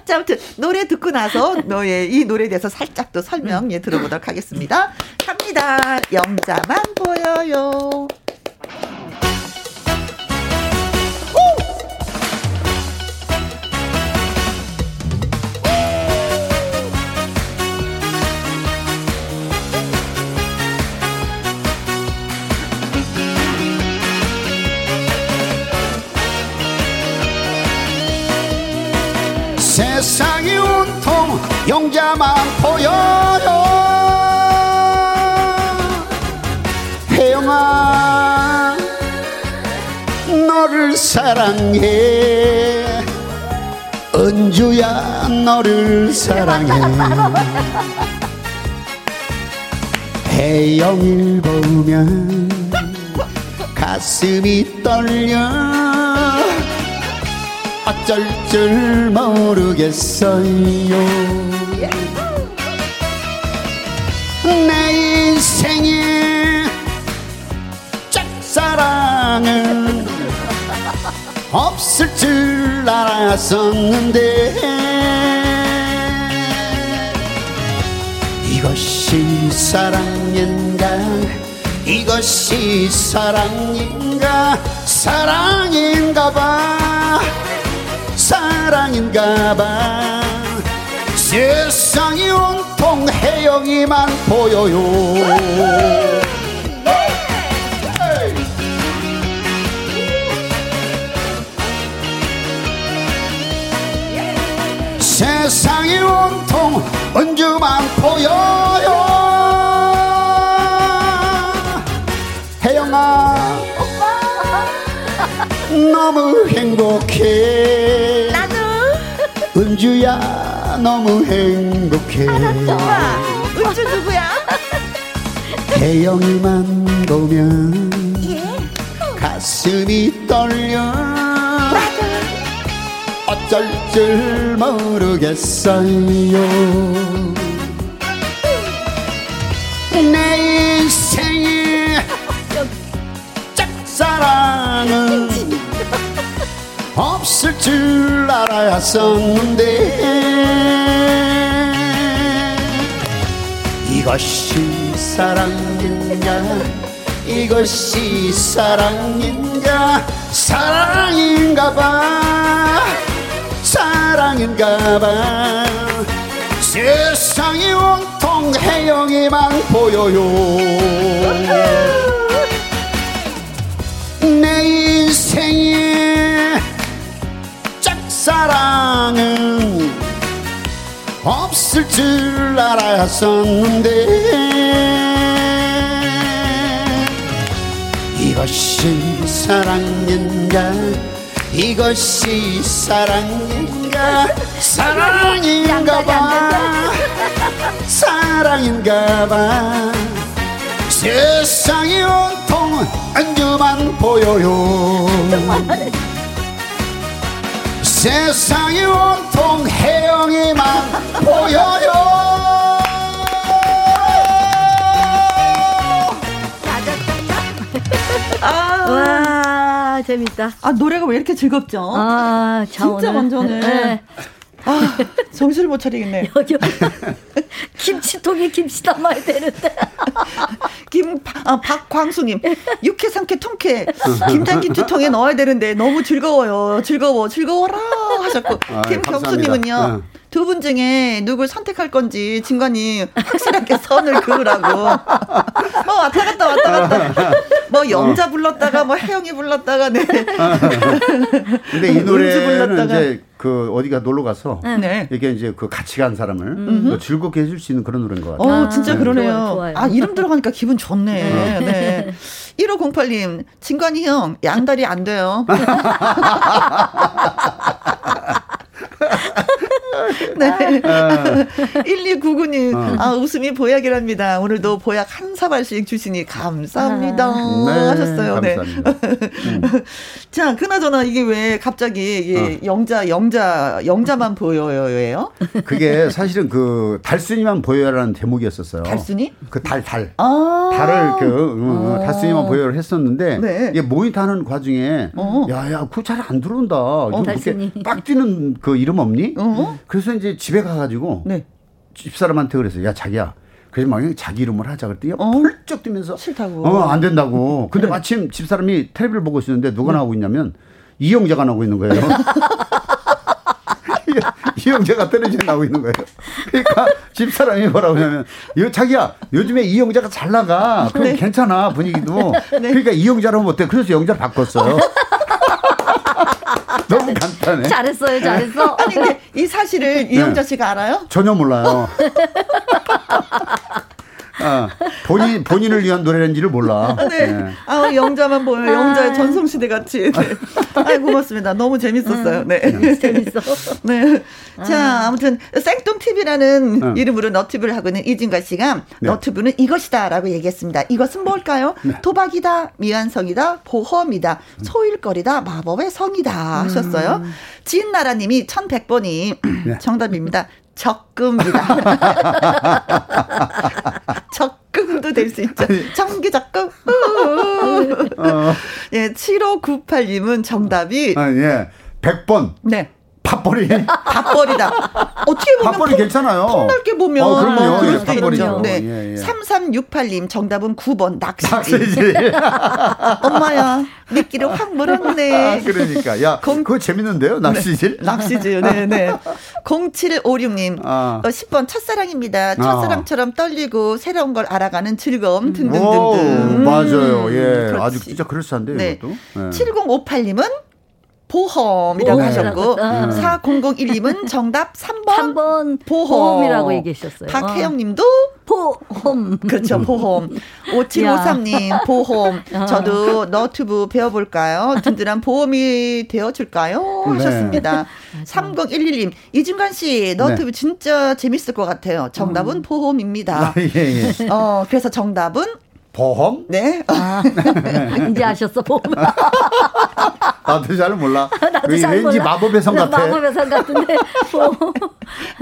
자, 아무튼 노래 듣고 나서 너의 이 노래에 대해서 살짝 또 설명 예 들어보도록 하겠습니다. 갑니다. 영자만 보여요. 영자만 보여요. 혜영아 너를 사랑해. 은주야 너를 사랑해. 해영일 보면 가슴이 떨려. 어쩔 줄 모르겠어요 사랑은 없을 줄 알았었는데 이것이 사랑인가? 이것이 사랑인가? 사랑인가 봐. 사랑인가 봐. 세상이 온통 해영이만 보여요 세상이 온통 은주만 보여요. 혜영아 (laughs) 너무 행복해. 나도. 은주야 너무 행복해. 좋아. 은주 누구야? (laughs) 혜영이만 보면 예. 가슴이 떨려 어쩔 줄 모르겠어요. 내 인생에 짝사랑은 없을 줄 알았었는데 이것이 사랑인가? 이것이 사랑인가? 사랑인가 봐 사랑인가 봐. 세상이 온통 해영이만 보여요. 내 인생에 짝사랑은 없을 줄 알았었는데. 이것이 사랑인가? 이것이 사랑인가? 사랑인가 봐. 사랑인가 봐. 세상이 온통 안주만 보여요. 세상이 온통 해영이만 보여요 와 재밌다. 아 노래가 왜 이렇게 즐겁죠? 아 진짜 완전해. 네. 아 정신을 못 차리겠네. (laughs) 여기 (laughs) 김치통에 김치 담아야 되는데. (laughs) 김 아, 박광수님 육회 삼회 통회 김장 김치통에 넣어야 되는데 너무 즐거워요. 즐거워 즐거워라 하셨고 김경수님은요. 두 분 중에 누굴 선택할 건지 진관이 확실하게 (laughs) 선을 그으라고. 뭐 왔다 갔다 왔다 갔다. 뭐 영자 불렀다가 뭐 혜영이 불렀다가 네. 근데 이 노래는. 이제 그 어디가 놀러 가서 네. 이게 이제 그 같이 간 사람을 또 즐겁게 해줄 수 있는 그런 노래인 것 같아요. 어, 진짜 아, 그러네요. 좋아요, 좋아요. 아, 이름 들어가니까 기분 좋네. 네. 1508님, 진관이 형, 양다리 안 돼요. (laughs) 네. (laughs) 1299님, 아, 웃음이 보약이랍니다. 오늘도 보약 한 사발씩 주시니 감사합니다. 네, 하셨어요. 네. 감사합니다. (laughs) 자, 그나저나 이게 왜 갑자기 이게 영자, 영자, 영자만 보여요예요? 그게 사실은 그 달순이만 보여라는 제목이었었어요. 달순이? 그 달, 달. 아. 달을 그 어, 달순이만 보여를 했었는데 네. 이게 모니터 하는 과중에 어. 야 야 그거 잘 안 들어온다. 좀 달순이. 이렇게 빡 뛰는 그 이름 없니? 어? 그래서 이제 집에 가가지고 네. 집사람한테 그래서 야 자기야. 그래서 막 자기 이름을 하자 그랬더니 어? 펄쩍 뛰면서 싫다고. 어, 안 된다고. 근데 네. 마침 집사람이 텔레비를 보고 있었는데 누가 나오고 있냐면 이영재가 나오고 있는 거예요. (laughs) 이영재가 떨어져 나오고 있는 거예요. 그러니까 집사람이 뭐라고 하냐면 요 자기야 요즘에 이영재가 잘 나가. 그럼 네. 괜찮아 분위기도. (laughs) 그러니까 이영재로 하면 어때? 그래서 영재를 바꿨어요. (laughs) 간단해. 잘했어요, 잘했어. (laughs) 아니, 근데 이 사실을 이영자 씨가 알아요? 전혀 몰라요. 아, (laughs) 본인 본인을 위한 노래인지를 몰라. (laughs) 네. 네. 아 영자만 보여. 영자의 아. 전성시대 같이. 네. 아 고맙습니다. 너무 재밌었어요. 네. 재밌어. 네. 자 아무튼 생뚱 TV라는 응. 이름으로 너튜브를 하고 있는 이진관 씨가 네. 너튜브는 이것이다라고 얘기했습니다. 이것은 뭘까요? 네. 도박이다, 미완성이다, 보험이다, 소일거리다, 마법의 성이다 하셨어요. 음. 지인나라님이 1100번이 네. 정답입니다. 적금이다. (laughs) (laughs) 적 금도 될 수 있죠. 정기 적금. (laughs) 어. 예, 7598님은 정답이. 아, 예. 100번. 네. 밥벌이. (laughs) 밥벌이다. 어떻게 보면 밥벌이 괜찮아요. 폭넓게 보면 어, 그럼요. 어, 그럴 수도 있죠. 네. 예, 예. 3368님 정답은 9번 낚시지. (laughs) 엄마야 미끼를 확 물었네. 아, 그러니까 야 공... 그거 재밌는데요. 낚시질. 네. 낚시질. 네, 네. 0756님 아. 어, 10번 첫사랑입니다. 아. 첫사랑처럼 떨리고 새로운 걸 알아가는 즐거움 등등등등. 오, 맞아요. 예. 그렇지. 아주 진짜 그럴싸한데요, 네. 이것도. 네. 7058님은 보험이라고 하셨고 음. 4001님은 (laughs) 정답 3번, 3번 보험. 이라고 얘기하셨어요. 박혜영 님도 보험. 그렇죠. 보험. 5753님 보험. (laughs) 어. 저도 너튜브 배워볼까요? 든든한 보험이 되어줄까요? 네. 하셨습니다. 3011님 이준관 씨 너튜브 네. 진짜 재밌을 것 같아요. 정답은 음. 보험입니다. 아, 예, 예. 어, 그래서 정답은 보험? 네. 아, (laughs) 이제 아셨어, 보험. (laughs) 나도 잘 몰라. (laughs) 나도 잘 왠지 몰라. 마법의 성 같아. 마법의 성 같은데.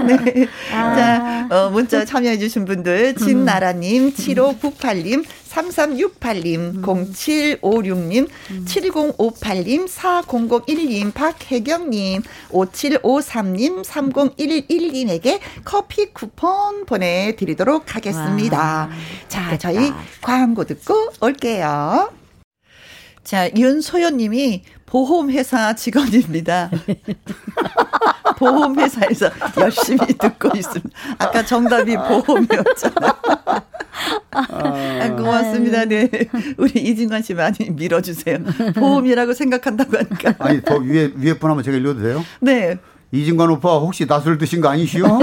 네. 아. 자, 어, 문자 참여해주신 분들, 진나라님, 7598님, 3368님, 음. 0756님, 음. 7058님, 4001님, 박혜경님, 5753님, 3011님에게 커피 쿠폰 보내드리도록 하겠습니다. 와, 자, 됐다. 저희 광고 듣고 올게요. 자, 윤소연님이 보험회사 직원입니다. (laughs) 보험회사에서 열심히 듣고 있습니다. 아까 정답이 보험이었잖아요. 아, 고맙습니다. 네. 우리 이진관 씨 많이 밀어주세요. 보험이라고 생각한다고 하니까. 아니, 더 위에, 위에 분 한번 제가 읽어도 돼요? 네. 이진관 오빠 혹시 낮술 드신 거 아니시오? (laughs)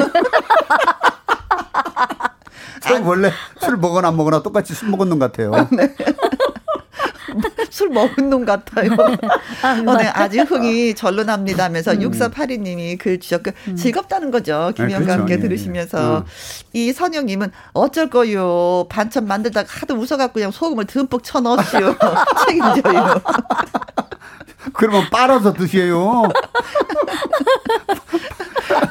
저 원래 술 먹거나 안 먹거나 똑같이 술 먹은 놈 같아요. 네. (laughs) 술 먹은 놈 같아요. (laughs) 어, 네, 아직 흥이 절로 납니다 하면서 음. 6482님이 글 주셨고 음. 즐겁다는 거죠. 김영과 네, 그렇죠. 함께 예, 예. 들으시면서. 음. 이 선영님은 어쩔 거요. 반찬 만들다가 하도 웃어갖고 그냥 소금을 듬뿍 쳐넣었지요. (laughs) 책임져요. 그러면 빨아서 드세요.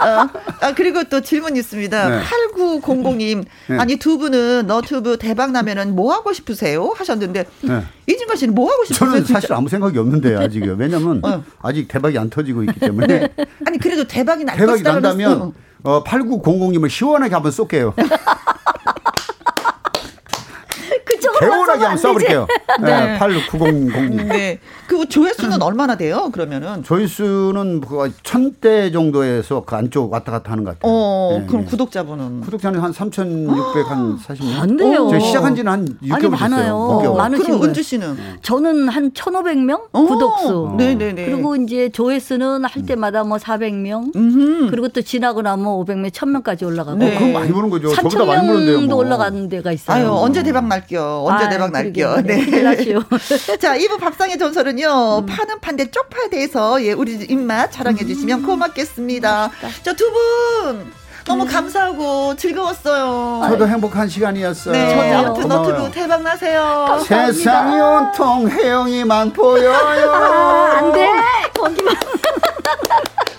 어, 아, 그리고 또 질문 있습니다. 네. 8900님. 네. 아니, 두 분은 너튜브 대박 나면은 뭐 하고 싶으세요? 하셨는데, 네. 이진관 씨는 뭐 하고 싶으세요? 저는 사실 아무 생각이 없는데, 아직요. 왜냐면, 어. 아직 대박이 안 터지고 있기 때문에. 네. (laughs) 아니, 그래도 대박이 날 대박이 난다면, 어, 8900님을 시원하게 한번 쏠게요. (laughs) 개운하게 한번 써볼게요. (laughs) 네. 8690님. 네. 그 조회수는 (clears throat) 얼마나 돼요? 그러면은? 조회수는 그 천대 정도에서 그 안쪽 왔다 갔다 하는 것 같아요. 어, 네, 그럼 네. 구독자분은? 구독자는 한 3,600, 한 40명? 안 돼요. 저 시작한 지는 한 6개월 아니, 많아요. 됐어요. 많으신 그럼 은주 씨는? 저는 한 1,500명? 구독수. 네네 네. 그리고 이제 조회수는 할 때마다 뭐 400명. 음흠. 그리고 또 지나고 나면 500명, 1000명까지 올라가고. 네. 어, 그럼 많이 보는 거죠. 저보다 많이 보는데요. 뭐. 올라가는 데가 있어요. 아유, 언제 대박 날게요. 언제 아, 대박 날게요. 네. (laughs) 자, 2부 밥상의 전설은 요. 음. 파는 판대 쪽파에 대해서 예, 우리 입맛 자랑해 주시면 음. 고맙겠습니다. 자, 두 분. 너무 음. 감사하고 즐거웠어요. 저도 행복한 시간이었어요. 네, 아무튼 너튜브 대박 나세요. 세상이 온통 혜영이만 보여요. 아, 안 돼. 거기만.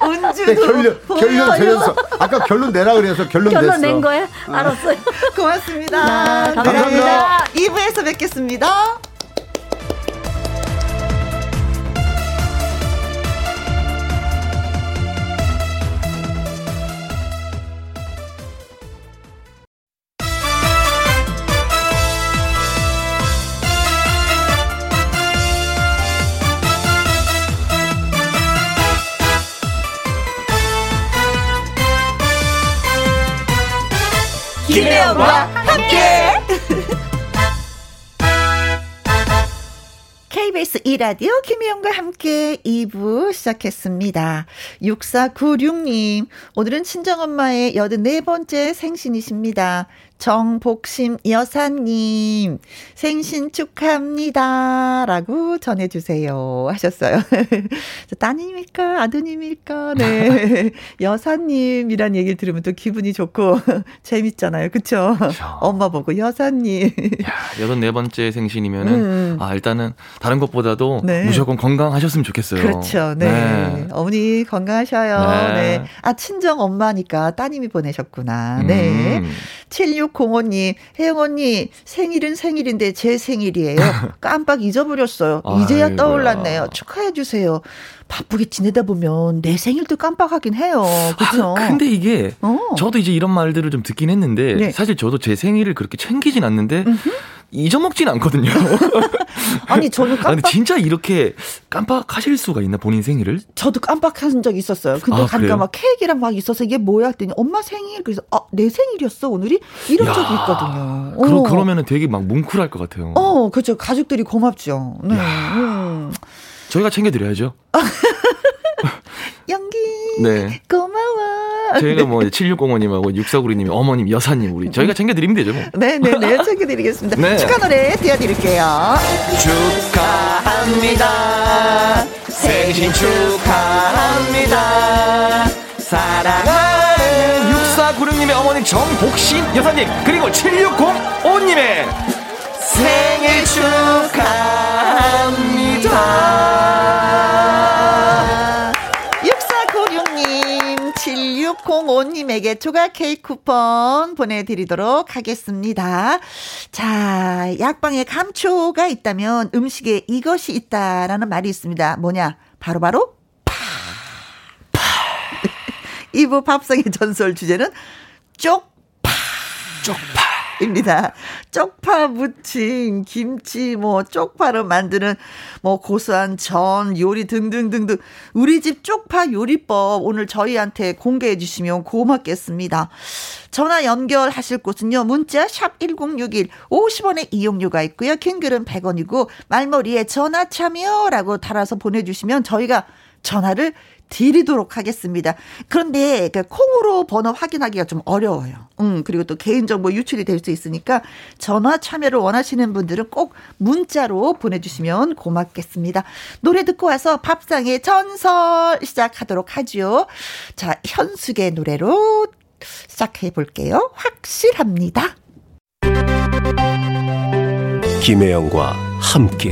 은주도 네, 결론 결론 내렸어. 아까 결론 내라 그래서 결론, 결론 냈어. 낸 거예요? 어. 알았어요. 고맙습니다. 네, 감사합니다. 2부에서 뵙겠습니다. 김혜영과 함께. KBS 2라디오 김혜영과 함께 2부 시작했습니다. 6496님, 오늘은 친정엄마의 84번째 생신이십니다. 정복심 여사님, 생신 축하합니다. 라고 전해주세요. 하셨어요. (laughs) 따님일까? 아드님일까? 네. (laughs) 여사님이란 얘기를 들으면 또 기분이 좋고 (laughs) 재밌잖아요. 그쵸? 엄마 보고 여사님. 야, 여섯 네 번째 생신이면은, 음. 아, 일단은 다른 것보다도 네. 무조건 건강하셨으면 좋겠어요. 그렇죠. 네. 네. 어머니 건강하셔요. 네. 네. 아, 친정 엄마니까 따님이 보내셨구나. 네. 음. 7605님, 혜영 언니, 생일은 생일인데 제 생일이에요. (laughs) 깜빡 잊어버렸어요. 이제야 아이고야. 떠올랐네요. 축하해주세요. 바쁘게 지내다 보면 내 생일도 깜빡하긴 해요. 그렇죠? 아, 근데 이게 어. 저도 이제 이런 말들을 좀 듣긴 했는데 네. 사실 저도 제 생일을 그렇게 챙기진 않는데 음흠. 잊어먹진 않거든요. (laughs) 아니 저는 깜빡. 아니, 진짜 이렇게 깜빡하실 수가 있나 본인 생일을? 저도 깜빡한 적 있었어요. 근데 아, 가니까 막 케이크랑 막 있어서 이게 뭐야 했더니 엄마 생일 그래서 아내 생일이었어 오늘이 이런 야, 적이 있거든요. 그러, 어. 그러면은 되게 막 뭉클할 것 같아요. 어 그렇죠 가족들이 고맙죠. 네. 음. 저희가 챙겨드려야죠. (laughs) 연기. 네. 고마워. 저희가 뭐 7605님하고 6496님이 어머님, 여사님 우리 저희가 챙겨드리면 되죠 뭐. 네네네 네, 네. (laughs) 챙겨드리겠습니다. 네. 축하 노래 띄워드릴게요. 축하합니다. 생신 축하합니다. 사랑하는 6496님의 어머님 정복신 여사님 그리고 7605님의 생일 축하합니다. 7605님에게 조각 케이크 쿠폰 보내드리도록 하겠습니다. 자, 약방에 감초가 있다면 음식에 이것이 있다라는 말이 있습니다. 뭐냐? 바로바로 바로 파. 파. (laughs) 2부 밥상의 전설 주제는 쪽파. 쪽파. 입니다. 쪽파 무침, 김치, 뭐, 쪽파로 만드는 뭐, 고소한 전, 요리 등등등등. 우리 집 쪽파 요리법 오늘 저희한테 공개해 주시면 고맙겠습니다. 전화 연결하실 곳은요, 문자 샵 1061 50원의 이용료가 있고요. 긴 글은 100원이고, 말머리에 전화 참여라고 달아서 보내주시면 저희가 전화를 드리도록 하겠습니다. 그런데 그 콩으로 번호 확인하기가 좀 어려워요. 음, 그리고 또 개인정보 유출이 될 수 있으니까 전화 참여를 원하시는 분들은 꼭 문자로 보내주시면 고맙겠습니다. 노래 듣고 와서 밥상의 전설 시작하도록 하죠. 자, 현숙의 노래로 시작해 볼게요. 확실합니다. 김혜영과 함께.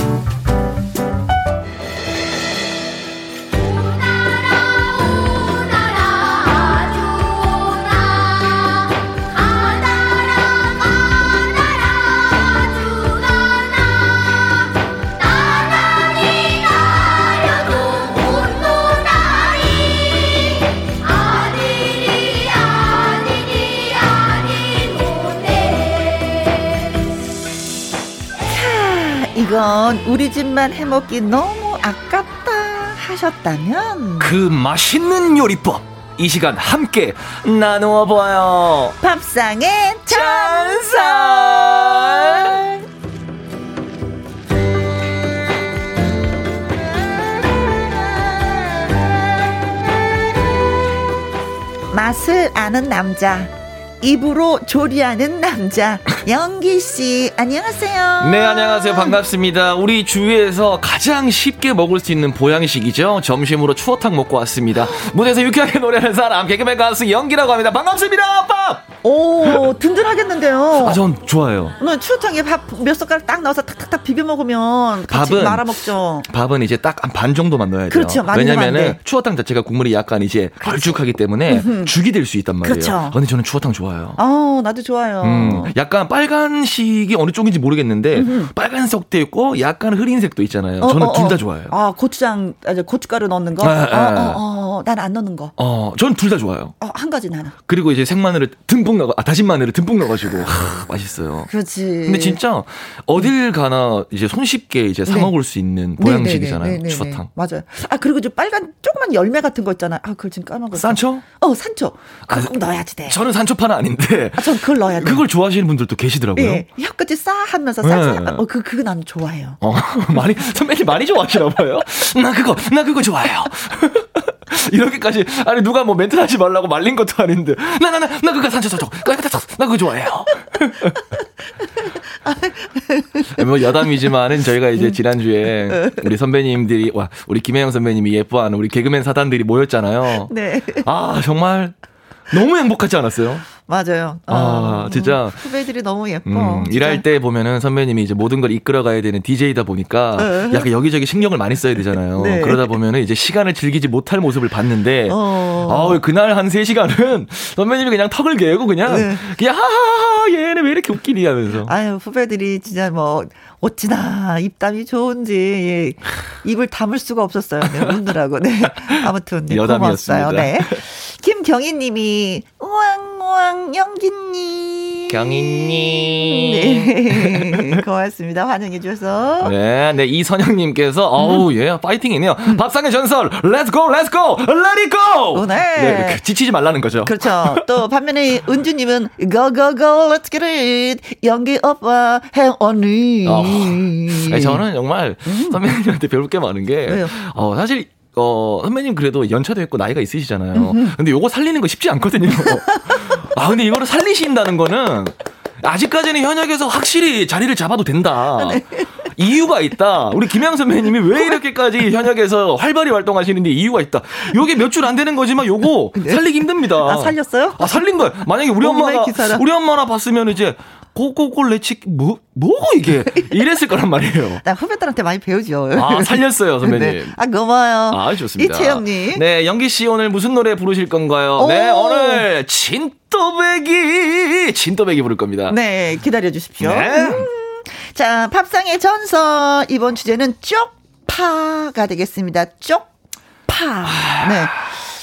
이건 우리 집만 해먹기 너무 아깝다 하셨다면 그 맛있는 요리법 이 시간 함께 나누어 보아요. 밥상의 전설. 맛을 아는 남자. 입으로 조리하는 남자 영기 씨 안녕하세요. 네 안녕하세요 반갑습니다. 우리 주위에서 가장 쉽게 먹을 수 있는 보양식이죠. 점심으로 추어탕 먹고 왔습니다. 무대에서 유쾌하게 노래하는 사람 개그맨 가수 영기라고 합니다. 반갑습니다. 밥. 오 든든하겠는데요. 아 전 좋아요. 오늘 추어탕에 밥 몇 숟가락 딱 넣어서 탁탁탁 비벼 먹으면 밥은 말아 먹죠. 밥은 이제 딱 한 반 정도만 넣어야 돼요. 그렇죠. 왜냐면은 추어탕 자체가 국물이 약간 이제 그렇죠. 걸쭉하기 때문에 죽이 될 수 있단 말이에요. 그렇죠. 근데 저는 추어탕 좋아요. 좋아요. 어, 나도 좋아요. 음, 약간 빨간색이 어느 쪽인지 모르겠는데 음흠. 빨간색도 있고 약간 흐린색도 있잖아요. 저는 어, 어, 둘다 어. 좋아요. 아, 고추장, 아, 고춧가루 넣는 거? 아, 아, 어, 어, 어, 난 안 넣는 거. 어, 저는 둘다 좋아요. 어, 한 가지 나는. 그리고 이제 생마늘을 듬뿍 넣어, 아, 다진 마늘을 듬뿍 넣어가지고 하, (laughs) 맛있어요. 그렇지. 근데 진짜 어딜 가나 이제 손쉽게 이제 사 네. 먹을 수 있는 보양식이잖아요. 네, 네, 네, 추어탕. 맞아요. 아 그리고 저 빨간 조그만 열매 같은 거 있잖아요. 아 그걸 지금 까먹었어. 산초? 어 산초. 그거 아, 넣어야지 돼. 저는 산초파는 아닌데. 아, 전 그걸 넣어야 돼. 그걸 좋아하시는 분들도 계시더라고요. 네. 혀끝이 싸하면서 싸. 네. 어, 그, 그거 나는 좋아해요. 어, (laughs) 많이, 선배님 많이 좋아하시나 봐요. 나 그거, 나 그거 좋아해요. (laughs) (laughs) 이렇게까지, 아니, 누가 뭐 멘트 하지 말라고 말린 것도 아닌데. 나, 나, 나, 나 그거 산초, 산초. 나, 나 그거 좋아해요. (laughs) 뭐 여담이지만은 저희가 이제 지난주에 우리 선배님들이, 와, 우리 김혜영 선배님이 예뻐하는 우리 개그맨 사단들이 모였잖아요. 네. 아, 정말 너무 행복하지 않았어요? 맞아요. 아, 어, 진짜. 후배들이 너무 예뻐. 음, 일할 때 보면은 선배님이 이제 모든 걸 이끌어가야 되는 DJ다 보니까 네. 약간 여기저기 신경을 많이 써야 되잖아요. 네. 그러다 보면은 이제 시간을 즐기지 못할 모습을 봤는데, 어. 아, 그날 한 3시간은 선배님이 그냥 턱을 개고 그냥, 네. 그냥 하하하, 얘는 왜 이렇게 웃기니 하면서. 아유, 후배들이 진짜 뭐, 어찌나 입담이 좋은지 예, 입을 담을 수가 없었어요. 네, 웃느라고. 네. (laughs) 아무튼 네, 고맙어요. 네. 김경희 님이 우왕 우왕 영기님. 경희님. 네. (laughs) 고맙습니다. 환영해 주셔서. 네, 네 이선영님께서 어우 예 파이팅이네요. 밥상의 전설 렛츠고 렛츠고 렛잇고. 네. 네. 그, 지치지 말라는 거죠. 그렇죠. 또 반면에 은주님은 go go go let's get it 영기 오빠 행 언니. 어, 저는 정말 음. 선배님한테 배울 게 많은 게 왜요? 어 사실 어, 선배님 그래도 연차도 있고 나이가 있으시잖아요. 근데 요거 살리는 거 쉽지 않거든요. (laughs) 아, 근데 이거를 살리신다는 거는 아직까지는 현역에서 확실히 자리를 잡아도 된다. 네. 이유가 있다. 우리 김양 선배님이 왜 이렇게까지 현역에서 활발히 활동하시는데 이유가 있다. 요게 몇 줄 안 되는 거지만 요거 네. 살리기 힘듭니다. 아, 살렸어요? 아, 살린 거야. 만약에 우리 엄마가, 우리 엄마나 봤으면 이제 고고골 레치 뭐 뭐고 이게 (laughs) 이랬을 거란 말이에요. 나 후배들한테 많이 배우죠. 아 살렸어요 선배님. 네. 아 고마워요. 아 좋습니다. 이채영님. 네 영기 씨 오늘 무슨 노래 부르실 건가요? 네, 오. 네 오늘 진 또배기 진또배기 부를 겁니다. 네 기다려 주십시오. 네. 음. 자 팝상의 전설 이번 주제는 쪽파가 되겠습니다. 쪽파. 네.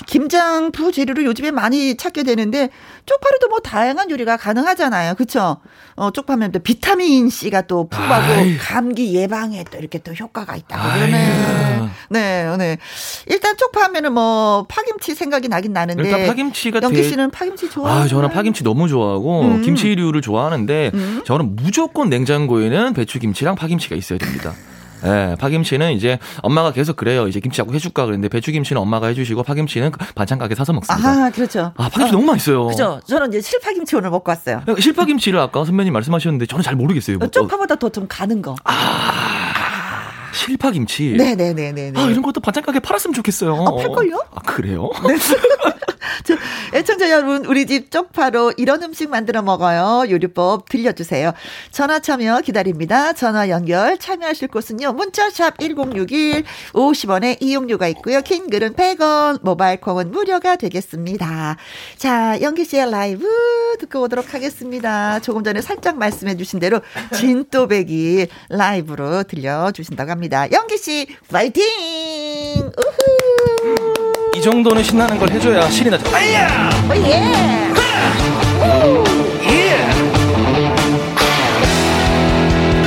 김장 부 재료를 요즘에 많이 찾게 되는데 쪽파로도 뭐 다양한 요리가 가능하잖아요. 그렇죠? 어, 쪽파면 또 비타민 C가 또 풍부하고 아이. 감기 예방에 또 이렇게 또 효과가 있다고 그러네. 네, 네. 일단 쪽파 하면은 뭐 파김치 생각이 나긴 나는데 일단 파김치가 영기 씨는 파김치 좋아해요? 아, 저는 파김치 너무 좋아하고 음. 김치류를 좋아하는데 음. 저는 무조건 냉장고에는 배추 김치랑 파김치가 있어야 됩니다. 예, 파김치는 이제 엄마가 계속 그래요. 이제 김치 자꾸 해줄까 그랬는데 배추김치는 엄마가 해주시고 파김치는 그 반찬 가게 사서 먹습니다. 아, 그렇죠. 아, 파김치 어. 너무 맛있어요. 그죠. 저는 이제 실파김치 오늘 먹고 왔어요. 예, 실파김치를 아까 선배님 말씀하셨는데 저는 잘 모르겠어요. 뭐, 쪽파보다 더 좀 가는 거. 아. 실파 김치. 네네네네. 아, 이런 것도 반찬 가게 팔았으면 좋겠어요. 아, 팔걸요? 아, 그래요? 네. (laughs) 저, 애청자 여러분, 우리 집 쪽파로 이런 음식 만들어 먹어요. 요리법 들려주세요. 전화 참여 기다립니다. 전화 연결 참여하실 곳은요. 문자샵 1061 50원에 이용료가 있고요. 킹글은 100원, 모바일 콩은 무료가 되겠습니다. 자, 연기 씨의 라이브 듣고 오도록 하겠습니다. 조금 전에 살짝 말씀해 주신 대로 진또배기 라이브로 들려주신다고 합니다. 연기 씨, 파이팅! 우후! 이 정도는 신나는 걸 해줘야 신이 나죠. 아야! 예! 예!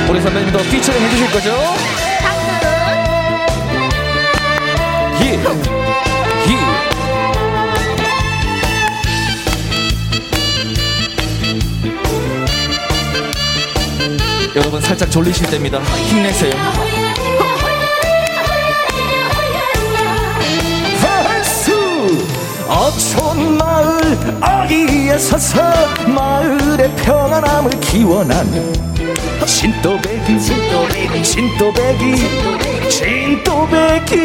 우리 선배님도 피처링 해주실 거죠? 예. 예. 여러분 살짝 졸리실 때입니다. 힘내세요. 어촌 마을 어귀에 서서 마을의 평안함을 기원하는 진또배기 진또배기 진또배기 진또배기.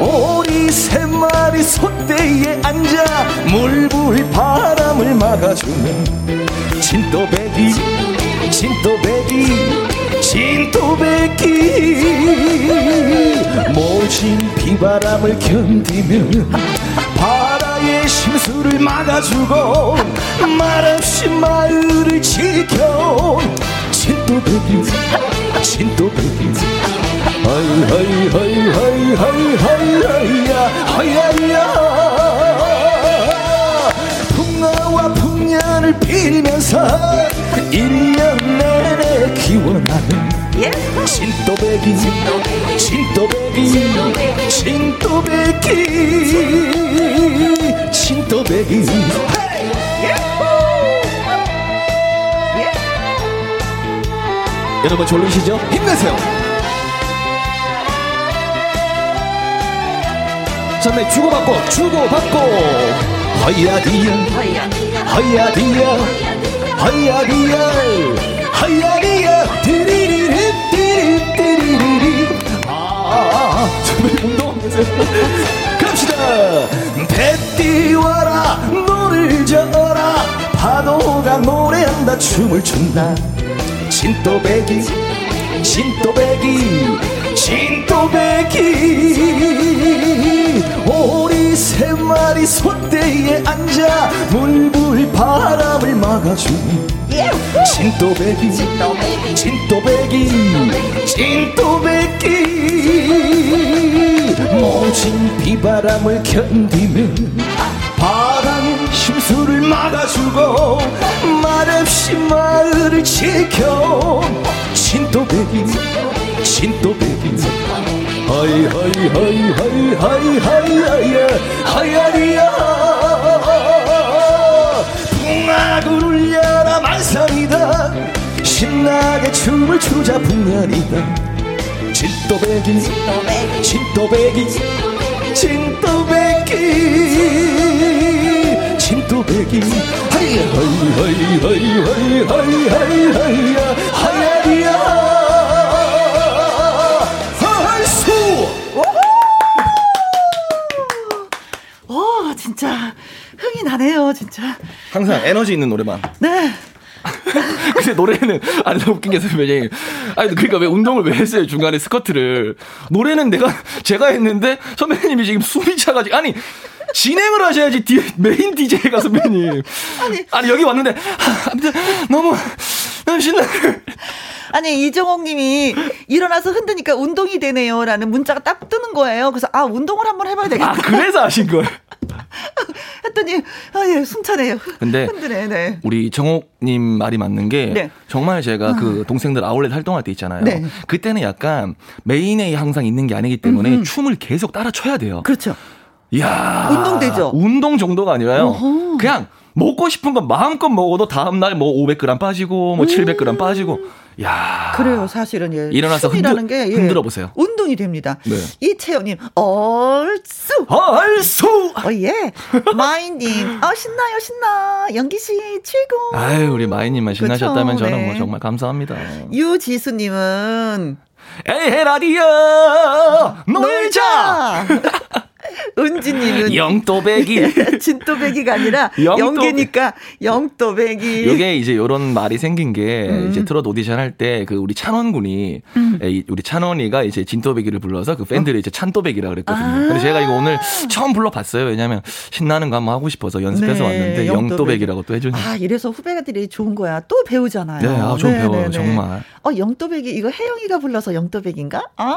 오리 세 마리 솥대에 앉아 물불 바람을 막아주는 진또배기 진또배기 진또배기 모진 비바람을 견디며 바다의 심술을 막아주고 말없이 마을을 지켜 진또배기 진또배기 하이 하이 하이 하이 하이 하이 하이야 하이야 풍어와 풍년을 빌면서 1년 내내 기원하는 진또배기 진또배기 진또배기 진또배기 여러분 졸리시죠? 힘내세요. 선배 주고받고 주고받고 허야디야 허야디야 허야디야 허야디야. 드리리리 띠리 띠리리리 아 선배 운동하세요 갑시다. 배 띄워라 노를 져라. 파도가 노래한다 춤을 춘다. 진또배기 진또배기 진또배기. 오리 세 마리 솟대에 앉아 물불 바람을 막아주니 진또배기. 진또배기. 진또배기. 모진 비바람을 견디며 바람의 심술을 막아주고 말없이 마을을 지켜. 진또배기 진또배기 하이 하이 하이 하이 하이 하이 하이 하이야 풍악을 울려라 만선이다 신나게 춤을 추자 풍년이다 진또배기 진또배기 진또배기 진또배기 하이 하이 하이 하이 하이 하이 하이 하이야 하야리야 나네요, 진짜. 항상 에너지 있는 노래만. 네. (laughs) 근데 노래는 아니 너무 웃긴 게 선배님 아니 그러니까 왜 운동을 왜 했어요 중간에 스커트를 노래는 내가 (laughs) 제가 했는데 선배님이 지금 숨이 차가지고 아니 진행을 하셔야지 디, 메인 DJ가 선배님 아니, 아니 여기 왔는데 아, 아무튼 너무 너무 신나 아니 이정옥 님이 일어나서 흔드니까 운동이 되네요라는 문자가 딱 뜨는 거예요. 그래서 아 운동을 한번 해봐야 되겠다. 아 그래서 아신 거예요. (laughs) 했더니 아 예 숨차네요. 근데 흔드네. 네. 우리 정옥님 말이 맞는 게 네. 정말 제가 그 동생들 아울렛 활동할 때 있잖아요. 네. 그때는 약간 메인에 항상 있는 게 아니기 때문에 음흠. 춤을 계속 따라 춰야 돼요. 그렇죠. 이야 운동되죠. 운동 정도가 아니라요. 어허. 그냥 먹고 싶은 건 마음껏 먹어도 다음날 뭐 500g 빠지고 뭐 음. 700g 빠지고 야 그래요 사실은 예. 일어나서 흔들, 게 예. 흔들어 보세요. 운동이 됩니다. 네. 이채연님 얼쑤 얼쑤 어예 마이님 어 신나요 신나 연기 씨 최고. 아유 우리 마이님만 신나셨다면 그렇죠? 저는 뭐 네. 뭐 정말 감사합니다. 유지수님은 에헤 라디오 놀자. 은지님은 영또배기 (laughs) 진또배기가 아니라 영계니까 영또배기. 이게 이제 이런 말이 생긴 게 음. 이제 트롯 오디션 할 때 그 우리 찬원군이 음. 우리 찬원이가 이제 진또배기를 불러서 그 팬들이 어? 이제 찬또배기라 그랬거든요. 아. 근데 제가 이거 오늘 처음 불러봤어요. 왜냐하면 신나는 거 한번 하고 싶어서 연습해서 네. 왔는데 영또배기라고 또 해주니. 아 이래서 후배들이 좋은 거야. 또 배우잖아요. 네, 아, 좀 네, 배워요 네, 네. 정말. 어 영또배기 이거 혜영이가 불러서 영또배기인가? 아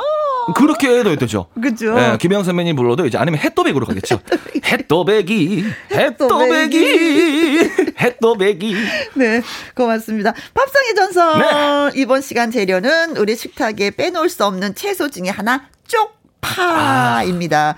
그렇게 해도 되죠. 그죠. 네, 김영 선배님 불러도 이제 아니면 햇도백으로 가겠죠. 햇도백이, 햇도백이, 햇도백이. 네, 고맙습니다. 밥상의 전설. 네. 이번 시간 재료는 우리 식탁에 빼놓을 수 없는 채소 중에 하나, 쪽. 쪽파입니다. 아.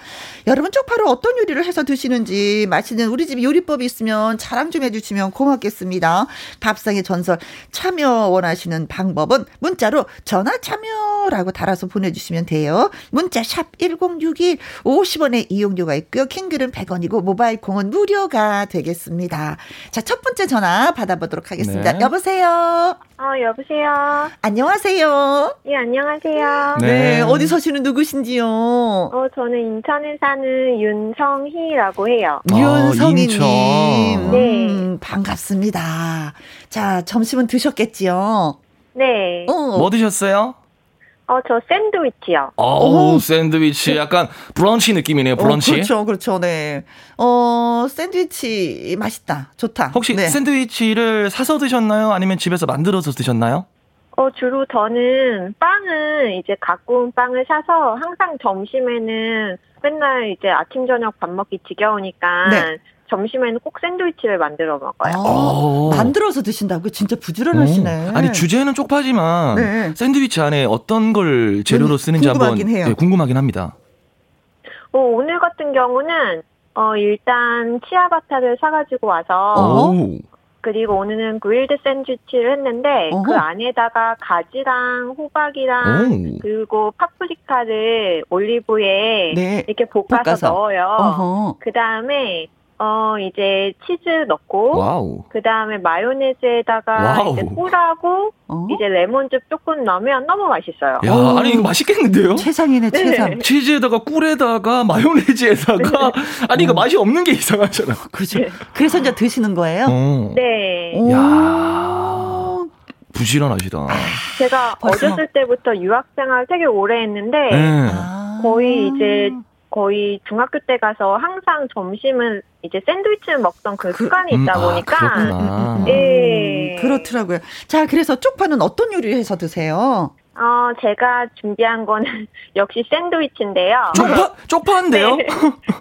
여러분 쪽파를 어떤 요리를 해서 드시는지 맛있는 우리 집 요리법이 있으면 자랑 좀 해주시면 고맙겠습니다. 밥상의 전설 참여 원하시는 방법은 문자로 전화 참여라고 달아서 보내주시면 돼요. 문자 샵 1061, 50원의 이용료가 있고요. 킹글은 100원이고 모바일 콩은 무료가 되겠습니다. 자, 첫 번째 전화 받아보도록 하겠습니다. 네. 여보세요. 어, 여보세요. 안녕하세요. 예, 안녕하세요. 네. 네. 어디 서시는 누구신지요? 어, 저는 인천에 사는 윤성희라고 해요. 아, 윤성희님. 네. 음, 반갑습니다. 자, 점심은 드셨겠지요? 네. 어. 뭐 드셨어요? 어, 저 샌드위치요. 어, 샌드위치. 약간 브런치 느낌이네요, 브런치. 어, 그렇죠, 그렇죠, 네. 어, 샌드위치 맛있다. 좋다. 혹시 네. 샌드위치를 사서 드셨나요? 아니면 집에서 만들어서 드셨나요? 어, 주로 저는 빵을 이제 갖고 온 빵을 사서 항상 점심에는 맨날 이제 아침, 저녁 밥 먹기 지겨우니까 네. 점심에는 꼭 샌드위치를 만들어 먹어요. 아, 어. 만들어서 드신다고? 진짜 부지런하시네. 오. 아니 주제는 쪽파지만 네. 샌드위치 안에 어떤 걸 재료로 쓰는지 궁금하긴 한번 해요. 네, 궁금하긴 합니다. 어, 오늘 같은 경우는 어, 일단 치아바타를 사가지고 와서 오. 그리고 오늘은 grilled 샌드위치를 했는데 어허. 그 안에다가 가지랑 호박이랑 오. 그리고 파프리카를 올리브에 네. 이렇게 볶아서, 볶아서. 넣어요. 그 다음에 어, 이제 치즈 넣고, 그 다음에 마요네즈에다가 와우. 이제 꿀하고, 어? 이제 레몬즙 조금 넣으면 너무 맛있어요. 야, 오. 아니, 이거 맛있겠는데요? 최상이네, 네. 최상. (laughs) 치즈에다가 꿀에다가 마요네즈에다가, 네. 아니, 이거 어. 맛이 없는 게 이상하잖아. 그죠. 네. 그래서 이제 드시는 거예요? 어. 네. 야 부지런하시다. 제가 벌써? 어렸을 때부터 유학생활 되게 오래 했는데, 네. 거의 이제 거의 중학교 때 가서 항상 점심은 이제 샌드위치를 먹던 그, 그 습관이 음, 있다 아, 보니까 아, 예 그렇더라고요. 자 그래서 쪽파는 어떤 요리를 해서 드세요? 어 제가 준비한 거는 (laughs) 역시 샌드위치인데요. 쪽파 (laughs) 쪽파인데요?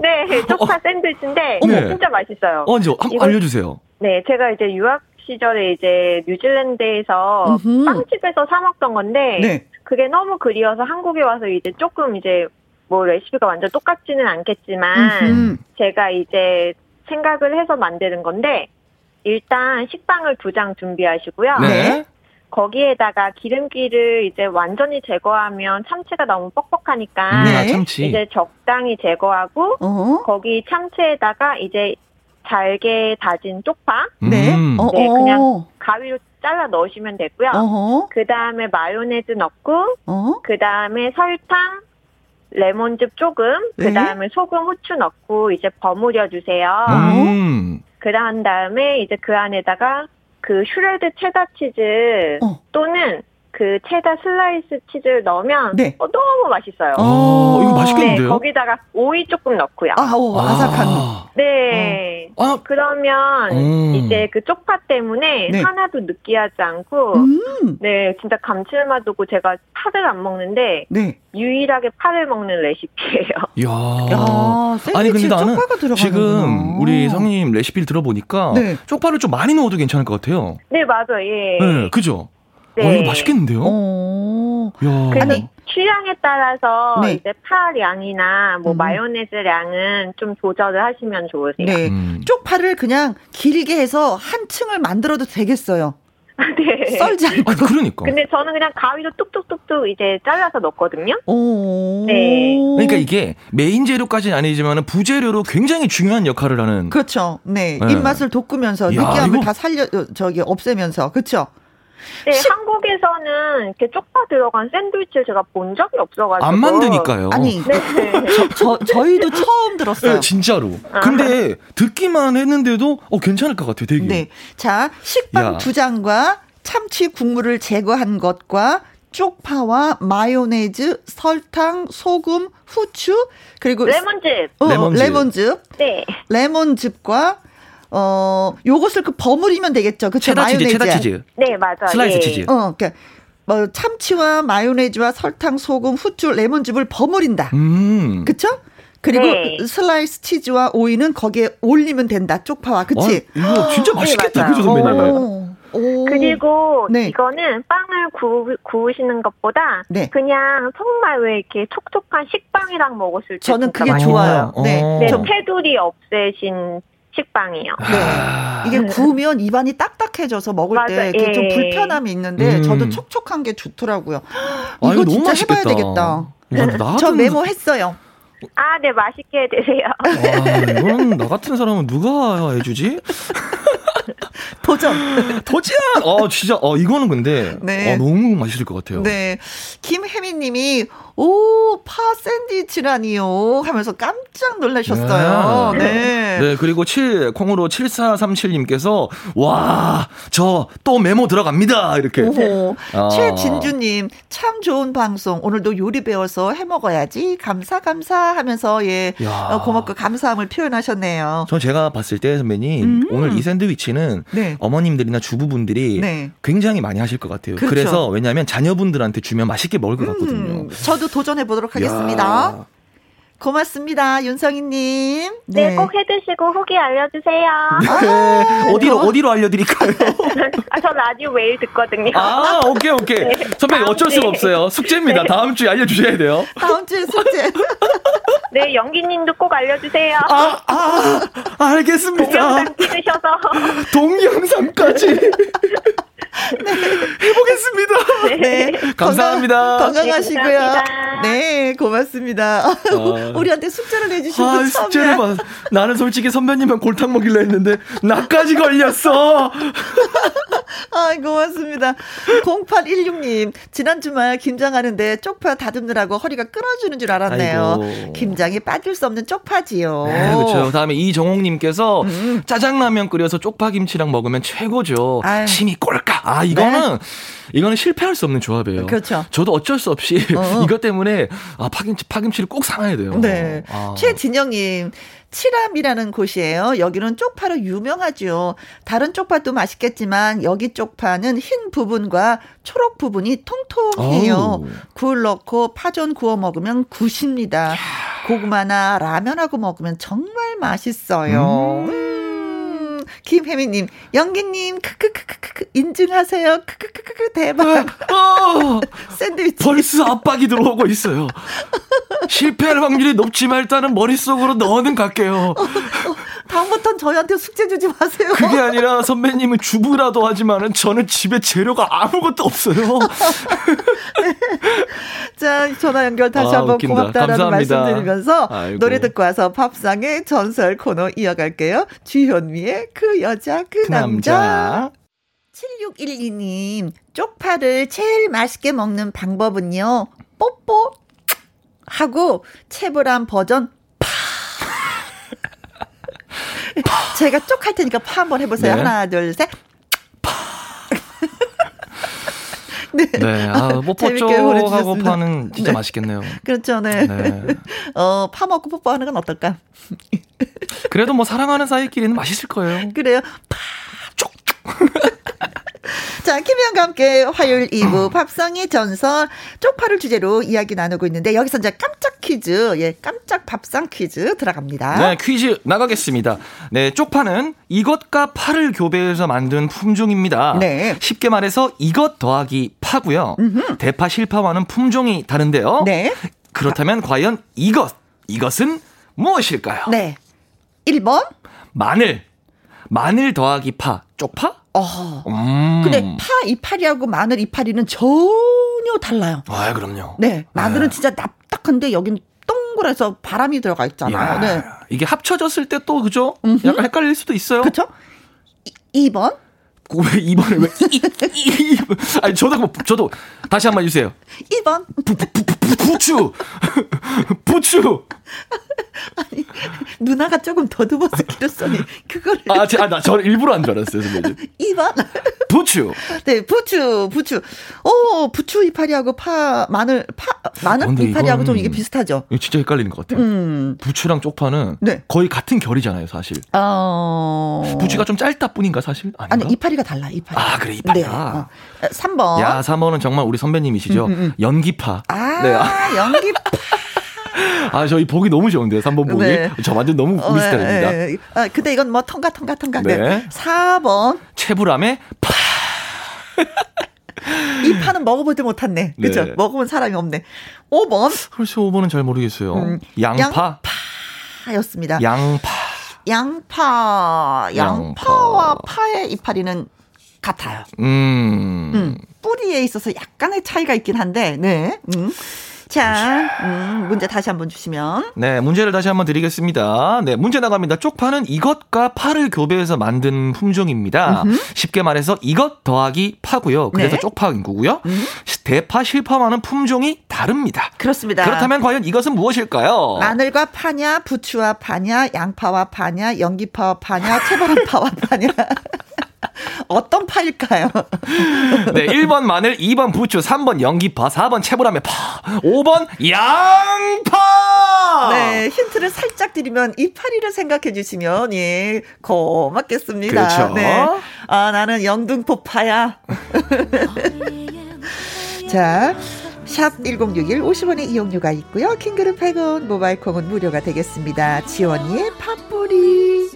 네, 네 쪽파 샌드위치인데 네. 진짜 맛있어요. 어, 이제 한번 알려주세요. 네, 제가 이제 유학 시절에 이제 뉴질랜드에서 음흠. 빵집에서 사 먹던 건데 네. 그게 너무 그리워서 한국에 와서 이제 조금 이제 뭐 레시피가 완전 똑같지는 않겠지만 음흠. 제가 이제 생각을 해서 만드는 건데 일단 식빵을 두 장 준비하시고요. 네. 거기에다가 기름기를 이제 완전히 제거하면 참치가 너무 뻑뻑하니까 네. 아, 참치. 이제 적당히 제거하고 어허. 거기 참치에다가 이제 잘게 다진 쪽파 네, 음. 네 그냥 가위로 잘라 넣으시면 되고요. 그 다음에 마요네즈 넣고 그 다음에 설탕 레몬즙 조금, 그 다음에 네? 소금, 후추 넣고 이제 버무려 주세요. 음. 그다음 다음에 이제 그 안에다가 그 shred 체다 치즈 어. 또는 그 체다 슬라이스 치즈를 넣으면 네. 어, 너무 맛있어요. 아, 이거 맛있겠는데요? 네, 거기다가 오이 조금 넣고요. 아, 오, 아삭한. 아. 네. 어. 아. 그러면 음. 이제 그 쪽파 때문에 네. 하나도 느끼하지 않고 음. 네, 진짜 감칠맛이고 제가 파를 안 먹는데 네. 유일하게 파를 먹는 레시피예요. (laughs) 야. 야 아니 근데 나는 지금 우리 성님 레시피를 들어보니까 네. 쪽파를 좀 많이 넣어도 괜찮을 것 같아요. 네, 맞아요. 예. 네, 그죠? 네. 어, 이거 맛있겠는데요? 오. 야. 아니, 취향에 따라서 네. 이제 파 양이나 뭐 음. 마요네즈 양은 좀 조절을 하시면 좋으세요. 네. 음. 쪽파를 그냥 길게 해서 한 층을 만들어도 되겠어요. (laughs) 네. 썰지 않고. 아, 그러니까. 근데 저는 그냥 가위로 뚝뚝뚝뚝 이제 잘라서 넣거든요. 오. 네. 그러니까 이게 메인 재료까지는 아니지만 부재료로 굉장히 중요한 역할을 하는. 그렇죠. 네. 네. 입맛을 돋구면서 느끼함을 이거... 다 살려 저기 없애면서 그렇죠. 네, 시... 한국에서는 이렇게 쪽파 들어간 샌드위치를 제가 본 적이 없어가지고. 안 만드니까요. 아니, 네. 저, 저, 저 희도 처음 들었어요. 네, 진짜로. 아. 근데 듣기만 했는데도 어, 괜찮을 것 같아요, 되게. 네. 자, 식빵 야. 두 장과 참치 국물을 제거한 것과 쪽파와 마요네즈, 설탕, 소금, 후추, 그리고 레몬즙. 어, 레몬즙. 레몬즙. 네. 레몬즙과 어, 요것을 그 버무리면 되겠죠. 그쵸? 체다 치즈, 체다 치즈. 네, 맞아요. 슬라이스 예. 치즈. 어, 그러니까 뭐 참치와 마요네즈와 설탕, 소금, 후추, 레몬즙을 버무린다. 음. 그쵸? 그리고 네. 슬라이스 치즈와 오이는 거기에 올리면 된다. 쪽파와. 그치? 아, 이거 진짜 맛있겠다. 네, 그죠, 선배님? 어. 오. 그리고 네. 이거는 빵을 구, 구우시는 것보다 네. 그냥 정말 왜 이렇게 촉촉한 식빵이랑 먹었을 때 저는 그게 좋아요. 네, 네 테두리 없애신 식빵이요. 네. 아. 이게 구우면 입안이 딱딱해져서 먹을 맞아, 때좀 불편함이 있는데 음. 저도 촉촉한 게 좋더라고요. 아, 이거, 이거 진짜 맛있겠다. 해봐야 되겠다. 야, 저 메모했어요. 아, 네, 맛있게 드세요. 와, 이건 나 같은 사람은 누가 해주지? (laughs) 도전. 도전! 어, 진짜, 어, 이거는 근데, 네. 어, 너무 맛있을 것 같아요. 네. 김혜민 님이, 오, 파 샌드위치라니요. 하면서 깜짝 놀라셨어요. 네. 네. 네. 그리고 7, 콩으로 7437님께서, 와, 저 또 메모 들어갑니다. 이렇게. 오, 아. 최진주님, 참 좋은 방송. 오늘도 요리 배워서 해 먹어야지. 감사, 감사 하면서, 예. 야. 고맙고 감사함을 표현하셨네요. 전 제가 봤을 때 선배님, 음. 오늘 이 샌드위치는 네. 어머님들이나 주부분들이 네. 굉장히 많이 하실 것 같아요. 그렇죠. 그래서 왜냐하면 자녀분들한테 주면 맛있게 먹을 것 음. 같거든요. 저도 도전해 보도록 하겠습니다. 야. 고맙습니다, 윤성희님. 네, 네, 꼭 해드시고 후기 알려주세요. 네. 아, 어디로, 어디로 알려드릴까요? (laughs) 아, 저 라디오 매일 듣거든요. 아, 오케이, 오케이. 네. 선배님 어쩔 수가 없어요. 숙제입니다. 네. 다음 주에 알려주셔야 돼요. 다음 주에 숙제. 네, 영기님도 꼭 알려주세요. 아, 아, 알겠습니다. 동영상 찍으셔서. 동영상까지. (laughs) 네. 해보겠습니다. 네. 네. 감사합니다. 건강, 하시고요 네, 고맙습니다. 아. 우리한테 숙제를 내주시고 아, 숙제를 봐. 나는 솔직히 선배님은 골탕 먹일려 했는데 나까지 걸렸어. (laughs) 아, 고맙습니다. 0816님, 지난 주말 김장하는데 쪽파 다듬느라고 허리가 끊어지는 줄 알았네요. 아이고. 김장에 빠질 수 없는 쪽파지요. 네, 그렇죠. 다음에 이정옥님께서 음. 짜장라면 끓여서 쪽파 김치랑 먹으면 최고죠. 아유. 침이 꼴까. 아, 이거는 네. 이거는 실패할 수 없는 조합이에요. 그렇죠. 저도 어쩔 수 없이 어. (laughs) 이것 때문에 아, 파김치 파김치를 꼭 사야 돼요. 네. 아. 최진영님 칠암이라는 곳이에요. 여기는 쪽파로 유명하죠. 다른 쪽파도 맛있겠지만 여기 쪽파는 흰 부분과 초록 부분이 통통해요. 오. 굴 넣고 파전 구워 먹으면 굿입니다. 고구마나 라면하고 먹으면 정말 맛있어요. 음. 음. 김혜미님, 영기님, 크크크크크 인증하세요. 크크크크 대박. 어, 샌드위치. 벌써 압박이 들어오고 있어요. 실패할 확률이 높지만 일단은 머릿속으로 넣어는 갈게요. 다음부터는 저희한테 숙제 주지 마세요. 그게 아니라 선배님은 주부라도 하지만은 저는 집에 재료가 아무것도 없어요. 네. (laughs) 자, 전화 연결 다시 아, 한번 웃긴다. 고맙다라는 감사합니다. 말씀드리면서 아이고. 노래 듣고 와서 밥상의 전설 코너 이어갈게요. 주현미의 그 여자 그, 그 남자. 남자. 7612님, 쪽파를 제일 맛있게 먹는 방법은요, 뽀뽀 하고 채불한 버전 파. (laughs) 제가 쪽 할 테니까 파 한번 해보세요. 네. 하나, 둘, 셋. 파. (laughs) 네. 네. 아, 뽀뽀 쪽하고 파는 진짜 네. 맛있겠네요. 그렇죠. 네. 네. (laughs) 어, 파 먹고 뽀뽀하는 건 어떨까? 그래도 뭐 사랑하는 사이끼리는 맛있을 거예요. 그래요. 파. 쪽. (laughs) 자, 김희영과 함께 화요일 2부 (clears throat) 밥상의 전설 쪽파를 주제로 이야기 나누고 있는데 여기서 이제 깜짝 퀴즈, 예, 깜짝 밥상 퀴즈 들어갑니다. 네, 퀴즈 나가겠습니다. 네, 쪽파는 이것과 파를 교배해서 만든 품종입니다. 네. 쉽게 말해서 이것 더하기 파고요. 음흠. 대파 실파와는 품종이 다른데요. 네. 그렇다면 과연 이것, 이것은 무엇일까요? 네. 1번 마늘. 마늘 더하기 파, 쪽파? 어. 음. 근데 파 이파리하고 마늘 이파리는 전혀 달라요. 아, 그럼요. 네. 마늘은 네. 진짜 납작한데 여기는 동그래서 바람이 들어가 있잖아요. 네. 이게 합쳐졌을 때 또 그죠? 음흠. 약간 헷갈릴 수도 있어요. 그렇죠? 2번 왜 2번을 왜? 이, 이, 이, 아니, 저도, 뭐, 저도, 다시 한번 해주세요. 2번. 부, 부, 부, 부, 부추! (laughs) 부추! (laughs) 아니, 누나가 조금 더듬어서 길었더니, 그거를. 아, 제, 아, 나, 저 일부러 한 줄 알았어요, 선배님. 2번. 부추! (laughs) 네, 부추, 부추. 오, 부추 이파리하고 파, 마늘, 파, 마늘 아, 이파리하고 좀 이게 비슷하죠? 이거 진짜 헷갈리는 것 같아요. 음. 부추랑 쪽파는 네. 거의 같은 결이잖아요, 사실. 어. 부추가 좀 짧다 뿐인가, 사실? 아닌가? 아니, 이파리 이파리가 달라, 이파리. 아, 그래, 이파리가. 네. 어. 3번. 야, 3번은 정말 우리 선배님이시죠? 음, 음, 음. 연기파. 아, 네. 연기파. 아, 저희 보기 너무 좋은데요, 3번 보기. 네. 저 완전 너무 우리 어, 스타일입니다. 네, 아, 근데 이건 뭐 통과, 통과, 통과. 네. 4번. 채불암의 파. 이 파는 먹어보지 못했네. 그죠? 네. 먹어본 사람이 없네. 5번. 글쎄, 5번은 잘 모르겠어요. 음, 양파. 양파였습니다. 양파. 양파. 양파와 파의 이파리는 같아요. 음. 음. 뿌리에 있어서 약간의 차이가 있긴 한데, 네. 음. 자, 음, 문제 다시 한번 주시면. 네, 문제를 다시 한번 드리겠습니다. 네, 문제 나갑니다. 쪽파는 이것과 파를 교배해서 만든 품종입니다. 음흠. 쉽게 말해서 이것 더하기 파고요. 그래서 네. 쪽파인 거고요. 음. 대파, 실파와는 품종이 다릅니다. 그렇습니다. 그렇다면 과연 이것은 무엇일까요? 마늘과 파냐, 부추와 파냐, 양파와 파냐, 연기파와 파냐, (laughs) 채바람파와 파냐. 어떤 파일까요? 네, 1번 마늘, 2번 부추, 3번 연기파, 4번 채불함의 파, 5번 양파! 네, 힌트를 살짝 드리면 이 파리를 생각해 주시면, 예, 고맙겠습니다. 그렇죠. 네. 아, 나는 영등포 파야. (laughs) 자. 샵 1061 50원의 이용료가 있고요. 킹그룹 100원, 모바일 콩은 무료가 되겠습니다. 지원이의 팥뿌리.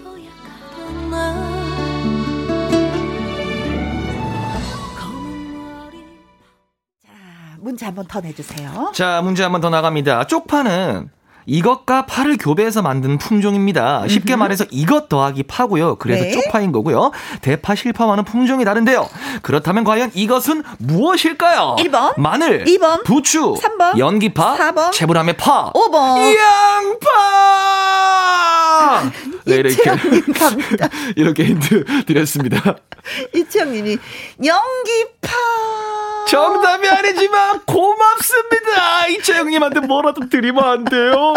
문제 한 번 더 내주세요. 자, 문제 한 번 더 나갑니다. 쪽파는 이것과 파를 교배해서 만든 품종입니다. 쉽게. 말해서 이것 더하기 파고요. 그래서 네. 쪽파인 거고요. 대파, 실파와는 품종이 다른데요. 그렇다면 과연 이것은 무엇일까요? 1번 마늘 2번 부추 3번 연기파 4번 채불함의 파 5번 양파 네, 이렇게 갑니다. (laughs) 이렇게 힌트 드렸습니다. (laughs) 이채영님이 연기파 정답이 아니지만 고맙습니다. 이채영님한테 뭐라도 드리면 안 돼요?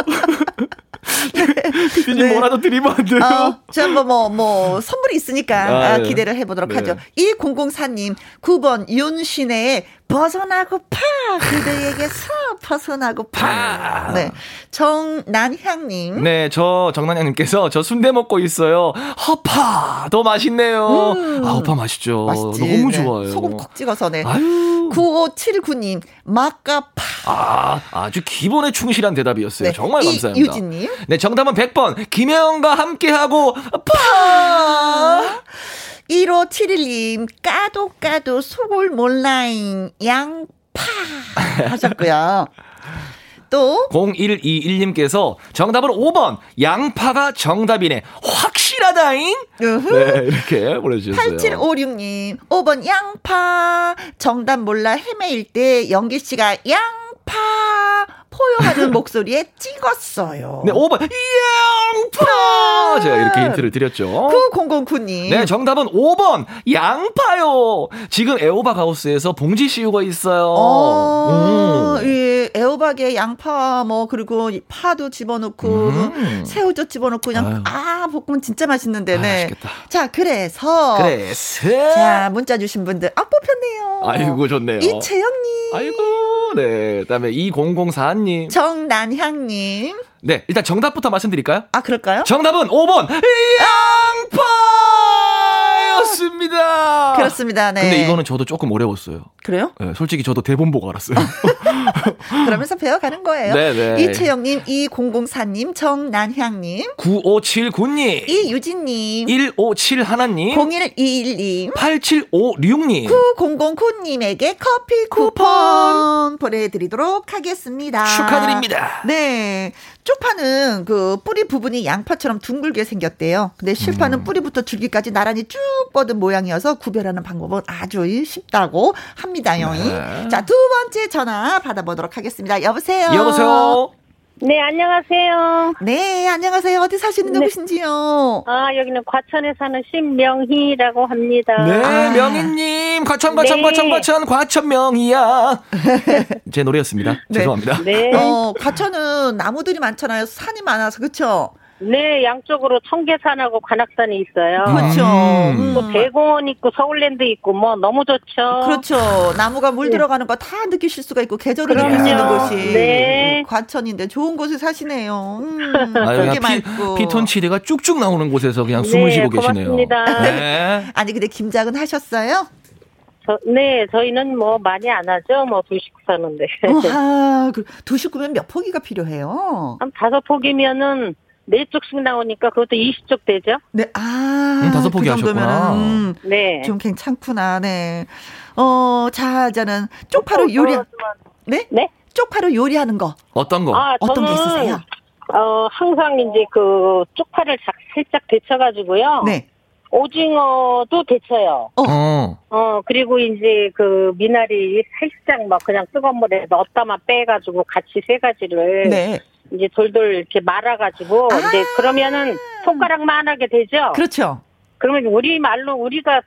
(laughs) 피디님 네. 뭐라도 드리면 안 돼요? 어, 저 뭐, 뭐, 선물이 있으니까 아, 네. 기대를 해보도록 네. 하죠. 1004님, 9번 윤신의 벗어나고 파 그대에게서 벗어나고 파. 네. 정난향님. 네, 저 정난향님께서 저 순대 먹고 있어요. 허파 더 맛있네요. 음. 아, 허파 맛있죠. 맛있지. 너무 네. 좋아요. 소금 콕 찍어서 네. 아유. 9579님 마카파. 아, 아주 기본에 충실한 대답이었어요. 네. 정말 감사합니다. 유진님. 네, 정답은 100번 김혜영과 함께하고 파. 1571님, 까도 까도 속을 몰라잉, 양파 하셨고요. 또 0121님께서 정답은 5번 양파가 정답이네. 확실하다잉? 네 이렇게 보내주셨어요. 8756님 5번 양파 정답 몰라 헤매일 때 영기씨가 양파 포효하는 (laughs) 목소리에 찍었어요. 네, 5번. 양파! 제가 이렇게 힌트를 드렸죠. 9009님. 네, 정답은 5번. 양파요. 지금 에오박 하우스에서 봉지 씌우고 있어요. 어, 음. 예, 에오박에 양파 뭐 그리고 파도 집어넣고 음. 새우젓 집어넣고 그냥 아유. 아, 볶으면 진짜 맛있는데. 네. 아, 맛있겠다. 자, 그래서 그래서 자, 문자 주신 분들 아 뽑혔네요. 아이고 좋네요. 이채영 님. 아이고. 네. 그 다음에 2004 님. 정난향님. 네, 일단 정답부터 말씀드릴까요? 아, 그럴까요? 정답은 5번. 양파 였습니다. 그렇습니다. 네. 근데 이거는 저도 조금 어려웠어요. 그래요? 네, 솔직히 저도 대본 보고 알았어요. (laughs) 그러면서 배워가는 거예요. 네네. 네. 이채영님, 2004님, 정난향님, 9579님, 이유진님, 157하나님, 0121님, 8756님, 9009님에게 커피 쿠폰 보내드리도록 하겠습니다. 축하드립니다. 네. 쪽파는 그 뿌리 부분이 양파처럼 둥글게 생겼대요. 근데 실파는 음. 뿌리부터 줄기까지 나란히 쭉 뻗은 모양이어서 구별하는 방법은 아주 쉽다고 합니다요. 네. 자, 두 번째 전화 받아보도록 하겠습니다. 여보세요. 여보세요. 네, 안녕하세요. 네, 안녕하세요. 어디 사시는 네. 누구신지요? 아, 여기는 과천에 사는 신명희라고 합니다. 네, 아. 명희님. 과천, 과천, 네. 과천, 과천, 과천 명희야. (laughs) 제 노래였습니다. 네. 죄송합니다. 네. 어, 과천은 나무들이 많잖아요. 산이 많아서, 그쵸? 네, 양쪽으로 청계산하고 관악산이 있어요. 그렇죠. 음. 또 대공원 있고 서울랜드 있고 뭐 너무 좋죠. 그렇죠. 나무가 물 네. 들어가는 거 다 느끼실 수가 있고 계절을 느낄 수 있는 곳이 네. 과천인데 좋은 곳에 사시네요. 음, 아, 피, 피톤치드가 쭉쭉 나오는 곳에서 그냥 숨을 네, 쉬고 계시네요. 네. (laughs) 아니 근데 김장은 하셨어요? 저, 네, 저희는 뭐 많이 안 하죠. 뭐 두 식구 사는데. (laughs) 아, 두 식구면 몇 포기가 필요해요? 한 다섯 포기면은 네 쪽씩 나오니까 그것도 20쪽 되죠? 네, 아. 음, 다섯 포기 그 하셨구나. 음, 네. 좀 괜찮구나, 네. 어, 자, 저는 쪽파로 요리. 네? 네? 쪽파로 요리하는 거. 어떤 거? 아, 어떤 게 있으세요? 어, 항상 이제 그 쪽파를 살짝 데쳐가지고요. 네. 오징어도 데쳐요. 어. 어. 어, 그리고 이제 그 미나리 살짝 막 그냥 뜨거운 물에 넣었다만 빼가지고 같이 세 가지를. 네. 이제 돌돌 이렇게 말아가지고 아~ 이제 그러면은 손가락만하게 되죠. 그렇죠. 그러면 우리 말로 우리가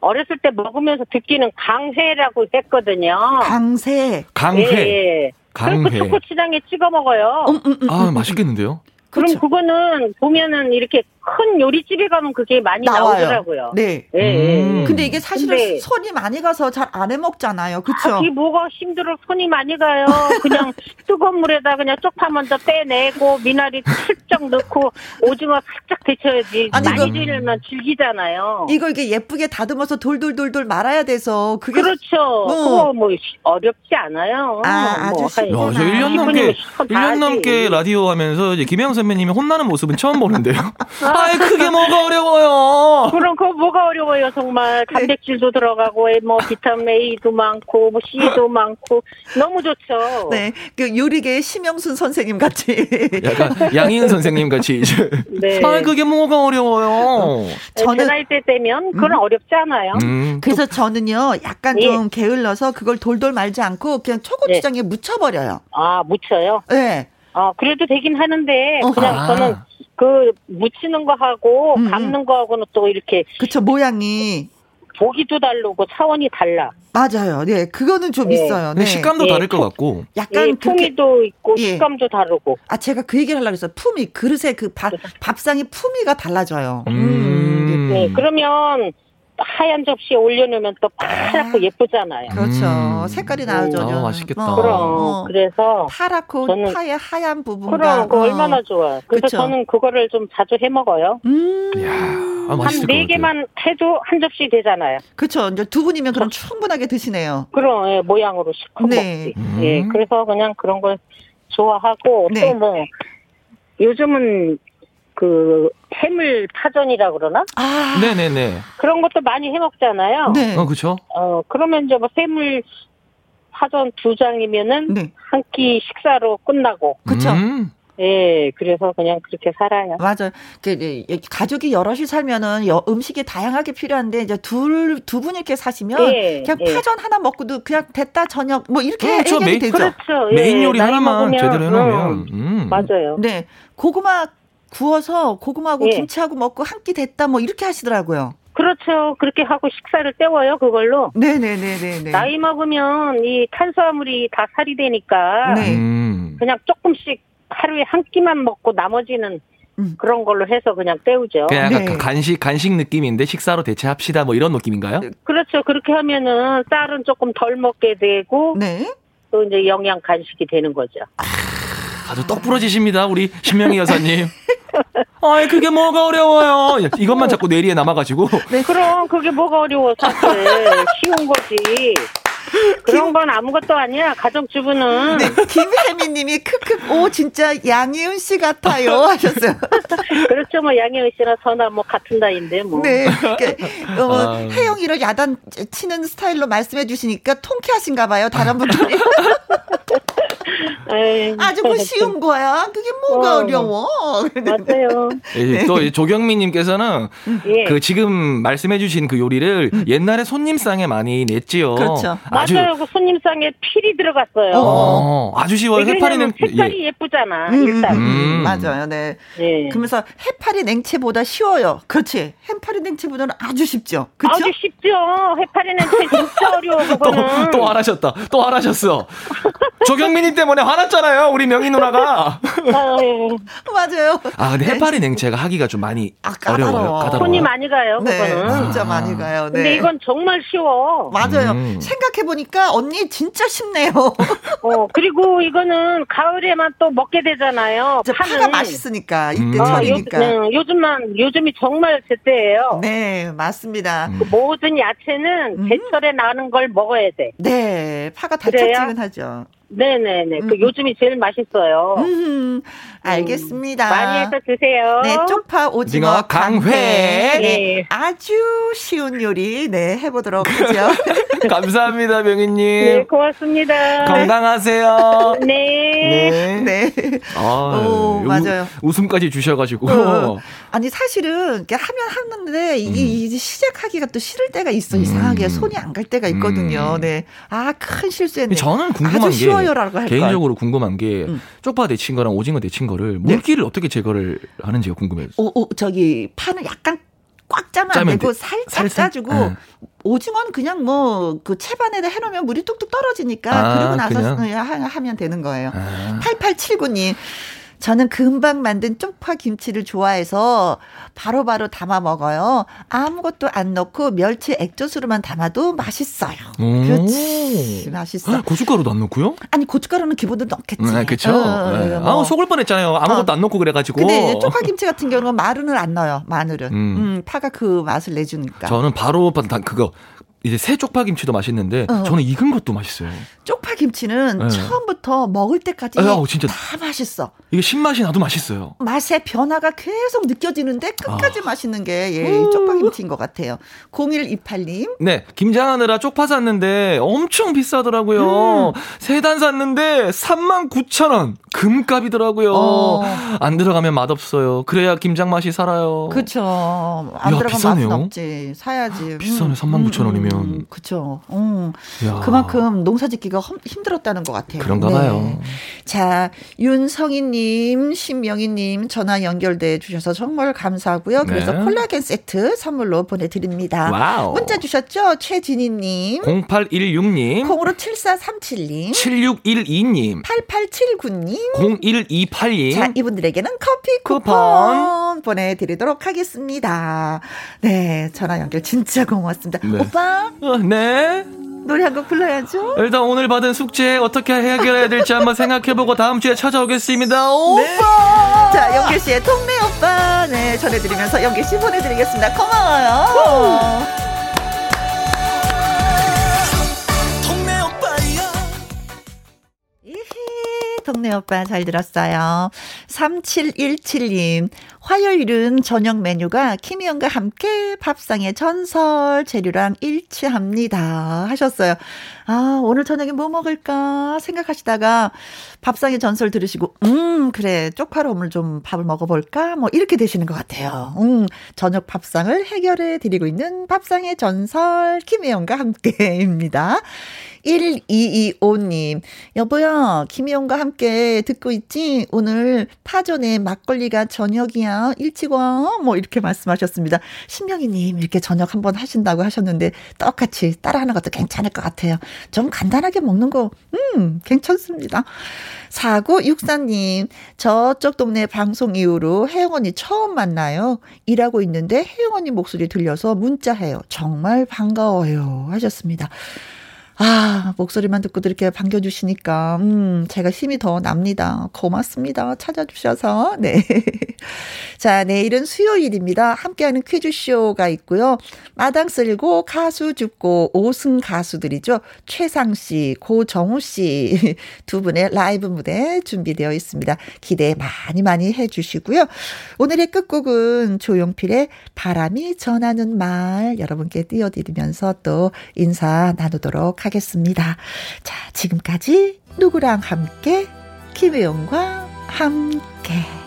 어렸을 때 먹으면서 듣기는 강회라고 했거든요. 강새. 강회. 예, 예. 강회. 그리고 초코치장에 찍어 먹어요. 음, 음, 음, 아 맛있겠는데요? 그럼 그렇죠. 그거는 보면은 이렇게 큰 요리집에 가면 그게 많이 나와요. 나오더라고요. 네. 예, 예. 음. 근데 이게 사실은 근데 손이 많이 가서 잘 안 해 먹잖아요. 그렇죠? 이 뭐가 힘들어 손이 많이 가요. 그냥 (laughs) 뜨거운 물에다 그냥 쪽파 먼저 빼내고 미나리 슬쩍 넣고 오징어 살짝 데쳐야지. 아니, 많이 들면 질기잖아요. 이거 이게 예쁘게 다듬어서 돌돌돌돌 말아야 돼서 그게 그렇죠. 어. 그거 뭐 어렵지 않아요. 아, 뭐 아주 뭐, 저 1년 넘게 1년 넘게 라디오 하면서 이제 김영 선배님이 혼나는 모습은 처음 보는데요. (laughs) 아이 그게 뭐가 어려워요. 그럼 그 뭐가 어려워요 정말 네. 단백질도 들어가고 뭐 비타민 A도 많고 뭐 C도 (laughs) 많고 너무 좋죠. 네, 그 요리계 심영순 선생님 같이. 약간 양희은 선생님 같이. (laughs) 네. 아 그게 뭐가 어려워요. 저는 나이 때 되면 그건 음. 어렵지 않아요. 음. 그래서 저는요 약간 예. 좀 게을러서 그걸 돌돌 말지 않고 그냥 초고추장에 네. 묻혀버려요. 아 묻혀요? 네. 어, 그래도 되긴 하는데, 그냥 아. 저는 그 묻히는 거 하고 음, 음. 감는 거 하고는 또 이렇게. 그쵸, 모양이. 보기도 다르고 차원이 달라. 맞아요. 네, 그거는 좀 네. 있어요. 네. 식감도 네. 다를 것 같고. 약간 예, 품위도 있고 예. 식감도 다르고. 아, 제가 그 얘기를 하려고 했어요. 품위. 그릇에 그 밥, 밥상의 품위가 달라져요. 음. 음. 네, 그러면 하얀 접시에 올려놓으면 또 파랗고 아, 예쁘잖아요. 그렇죠. 음. 색깔이 나오죠. 아, 맛있겠다. 어, 그럼 어. 그래서 파랗고 저는, 파의 하얀 부분과 그럼 그 어. 얼마나 좋아. 그래서 그쵸? 저는 그거를 좀 자주 해 먹어요. 음. 아, 한네 개만 해도 한 접시 되잖아요. 그렇죠. 이제 두 분이면 그럼 충분하게 드시네요. 그럼 예, 모양으로 시커 네. 먹지. 음. 예, 그래서 그냥 그런 걸 좋아하고 네. 또 뭐 요즘은 그 해물 파전이라 그러나? 아, 네네네. 그런 것도 많이 해 먹잖아요. 네. 어, 그렇죠. 어, 그러면 이제 뭐 해물 파전 두 장이면은 네. 한 끼 식사로 끝나고. 그렇죠. 음. 예, 그래서 그냥 그렇게 살아요. 맞아요. 그, 가족이 여럿이 살면은 여, 음식이 다양하게 필요한데 이제 둘 두 분 이렇게 사시면 예, 그냥 예. 파전 하나 먹고도 그냥 됐다 저녁 뭐 이렇게 그렇죠. 해결이 메인, 되죠. 그렇죠. 예, 메인 요리 하나만 제대로 해놓으면 음, 음. 맞아요. 네, 고구마 구워서 고구마하고 예. 김치하고 먹고 한 끼 됐다 뭐 이렇게 하시더라고요. 그렇죠. 그렇게 하고 식사를 때워요, 그걸로. 네네네네. 나이 먹으면 이 탄수화물이 다 살이 되니까. 네. 음. 그냥 조금씩 하루에 한 끼만 먹고 나머지는 음. 그런 걸로 해서 그냥 때우죠. 그냥 약간 네. 간식 간식 느낌인데 식사로 대체합시다 뭐 이런 느낌인가요? 그렇죠. 그렇게 하면은 쌀은 조금 덜 먹게 되고 네. 또 이제 영양 간식이 되는 거죠. 아, 아주 떡 부러지십니다, 우리 신명희 여사님. 아이 그게 뭐가 어려워요. 이것만 자꾸 뇌리에 남아가지고. 네, 그럼 그게 뭐가 어려워 사실 쉬운 거지. 그런 건 아무것도 아니야. 가정주부는. 네, 김혜미님이 크크 오 진짜 양희은 씨 같아요 하셨어요. (laughs) 그렇죠, 뭐 양희은 씨나 저나 뭐 같은 나이인데 뭐. 네, 그러니까, 어, 아... 혜영이를 야단 치는 스타일로 말씀해 주시니까 통쾌하신가 봐요. 다른 분들이. (laughs) 아주 뭐 쉬운 거야. 그게 뭐가 어, 려워 맞아요. 네. 또 조경민님께서는 예. 그 지금 말씀해주신 그 요리를 음. 옛날에 손님상에 많이 냈지요. 그렇죠. 아주 맞아요. 그 손님상에 필이 들어갔어요. 어, 아주 쉬워요. 해파리는 색깔이 예. 쁘잖아 음, 일단. 음. 맞아요. 네. 예. 그러면서 해파리 냉채보다 쉬워요. 그렇지. 해파리 냉채보다는 아주 쉽죠. 그렇죠? 아주 쉽죠. 해파리 냉채 진짜 어려워. (laughs) 그거는. 또, 또 화나셨다. 또 화나셨어. 조경민 님 때문에 화났잖아요. 우리 명희 누나가. (laughs) 아, 예. 맞아요. 아, 근데 해파리 냉채가 하기가 좀 많이 아, 어려워요. 까다로워. 손이 많이 가요. 네, 그거는. 진짜 아. 많이 가요. 네. 근데 이건 정말 쉬워. 맞아요. 음. 생각해 보니까 언니 진짜 쉽네요. 어, 그리고 이거는 가을에만 또 먹게 되잖아요. 파는. 파가 맛있으니까 이때 음. 철이니까. 아, 요, 요즘만 요즘이 정말 제때예요. 네, 맞습니다. 그 모든 야채는 음. 제철에 나는 걸 먹어야 돼. 네, 파가 달짝지근하죠. 네네네. 그 음. 그 요즘이 제일 맛있어요. 음, 알겠습니다. 많이 해서 드세요. 네, 쪽파 오징어 강회. 네. 아주 쉬운 요리, 네, 해보도록 하죠. (laughs) 감사합니다, 명희님. 네, 고맙습니다. 건강하세요. (laughs) 네. 네. 네. 아, 오, 맞아요. 웃음까지 주셔가지고. 어, (laughs) 아니, 사실은, 이렇게 하면 하는데, 이게 음. 시작하기가 또 싫을 때가 있어. 이상하게 음. 손이 안 갈 때가 있거든요. 음. 네. 아, 큰 실수했네. 저는 궁금한 게. 개인적으로 궁금한 게, 음. 쪽파 데친 거랑 오징어 데친 거를 네. 물기를 네. 어떻게 제거를 하는지가 궁금해요. 오, 오, 저기, 파는 약간 꽉 짜면 안 되고 살짝 살짝 짜주고 네. 오징어는 그냥 뭐 그 채반에다 해놓으면 물이 뚝뚝 떨어지니까 아, 그리고 나서 그냥? 하면 되는 거예요. 아. 8879님 저는 금방 만든 쪽파 김치를 좋아해서 바로바로 바로 담아 먹어요. 아무것도 안 넣고 멸치 액젓으로만 담아도 맛있어요. 그렇지. 맛있어. 고춧가루도 안 넣고요? 아니, 고춧가루는 기본으로 넣겠지. 네, 그쵸. 어, 네. 뭐. 아, 속을 뻔했잖아요. 아무것도 어. 안 넣고 그래가지고. 근데 쪽파 김치 같은 경우는 마늘은 안 넣어요. 마늘은. 음. 음, 파가 그 맛을 내주니까. 저는 바로 그거 이제 새 쪽파 김치도 맛있는데 어. 저는 익은 것도 맛있어요. 쪽파 김치는 네. 처음부터 먹을 때까지 어, 진짜 다 맛있어. 이게 신맛이 나도 맛있어요. 맛의 변화가 계속 느껴지는데 끝까지 아. 맛있는 게 예, 쪽파 김치인 것 같아요. 0128님. 네, 김장하느라 쪽파 샀는데 엄청 비싸더라고요. 음. 세단 샀는데 3만 9천 원. 금값이더라고요. 어. 안 들어가면 맛없어요. 그래야 김장 맛이 살아요. 그렇죠. 안 야, 들어가면 비싸네요. 맛은 없지. 사야지. 비싸네. 3만 9천 원이면. 음, 그렇죠. 음. 그만큼 농사짓기가 힘들었다는 것 같아요. 그런가 네. 봐요. 자, 윤성희님, 신명희님 전화 연결돼 주셔서 정말 감사하고요. 그래서 네. 콜라겐 세트 선물로 보내드립니다. 와우. 문자 주셨죠? 최진희님. 0816님. 콩으로 7437님. 7612님. 8879님. 0128님. 자, 이분들에게는 커피 쿠폰, 쿠폰. 보내드리도록 하겠습니다. 네, 전화 연결 진짜 고맙습니다. 네. 오빠. 어, 네. 노래 한 곡 불러야죠. 일단 오늘 받은 숙제 어떻게 해결해야 될지 한번 생각해보고 다음 주에 찾아오겠습니다. 오빠. 네. 자, 영길 씨의 동네 오빠. 네, 전해드리면서 영길 씨 보내드리겠습니다. 고마워요. 동네 오빠 잘 들었어요. 3717님, 화요일은 저녁 메뉴가 키미연과 함께 밥상의 전설 재료랑 일치합니다. 하셨어요. 아, 오늘 저녁에 뭐 먹을까 생각하시다가 밥상의 전설 들으시고, 음, 그래, 쪽파로 오늘 좀 밥을 먹어볼까? 뭐, 이렇게 되시는 것 같아요. 음, 저녁 밥상을 해결해 드리고 있는 밥상의 전설 김혜영과 함께입니다. 1225님, 여보야, 김희영과 함께 듣고 있지? 오늘 파전에 막걸리가 저녁이야. 일찍 와. 뭐, 이렇게 말씀하셨습니다. 신명희님, 이렇게 저녁 한번 하신다고 하셨는데, 똑같이 따라하는 것도 괜찮을 것 같아요. 좀 간단하게 먹는 거, 음, 괜찮습니다. 4964님, 저쪽 동네 방송 이후로 혜영 언니 처음 만나요. 일하고 있는데 혜영 언니 목소리 들려서 문자해요. 정말 반가워요. 하셨습니다. 아, 목소리만 듣고도 이렇게 반겨주시니까, 음, 제가 힘이 더 납니다. 고맙습니다. 찾아주셔서. 네. (laughs) 자, 내일은 수요일입니다. 함께하는 퀴즈쇼가 있고요. 마당 쓸고 가수 죽고 5승 가수들이죠. 최상 씨, 고정우 씨 (laughs) 두 분의 라이브 무대 준비되어 있습니다. 기대 많이 많이 해주시고요. 오늘의 끝곡은 조용필의 바람이 전하는 말 여러분께 띄워드리면서 또 인사 나누도록 하겠습니다. 자, 지금까지 누구랑 함께 김혜영과 함께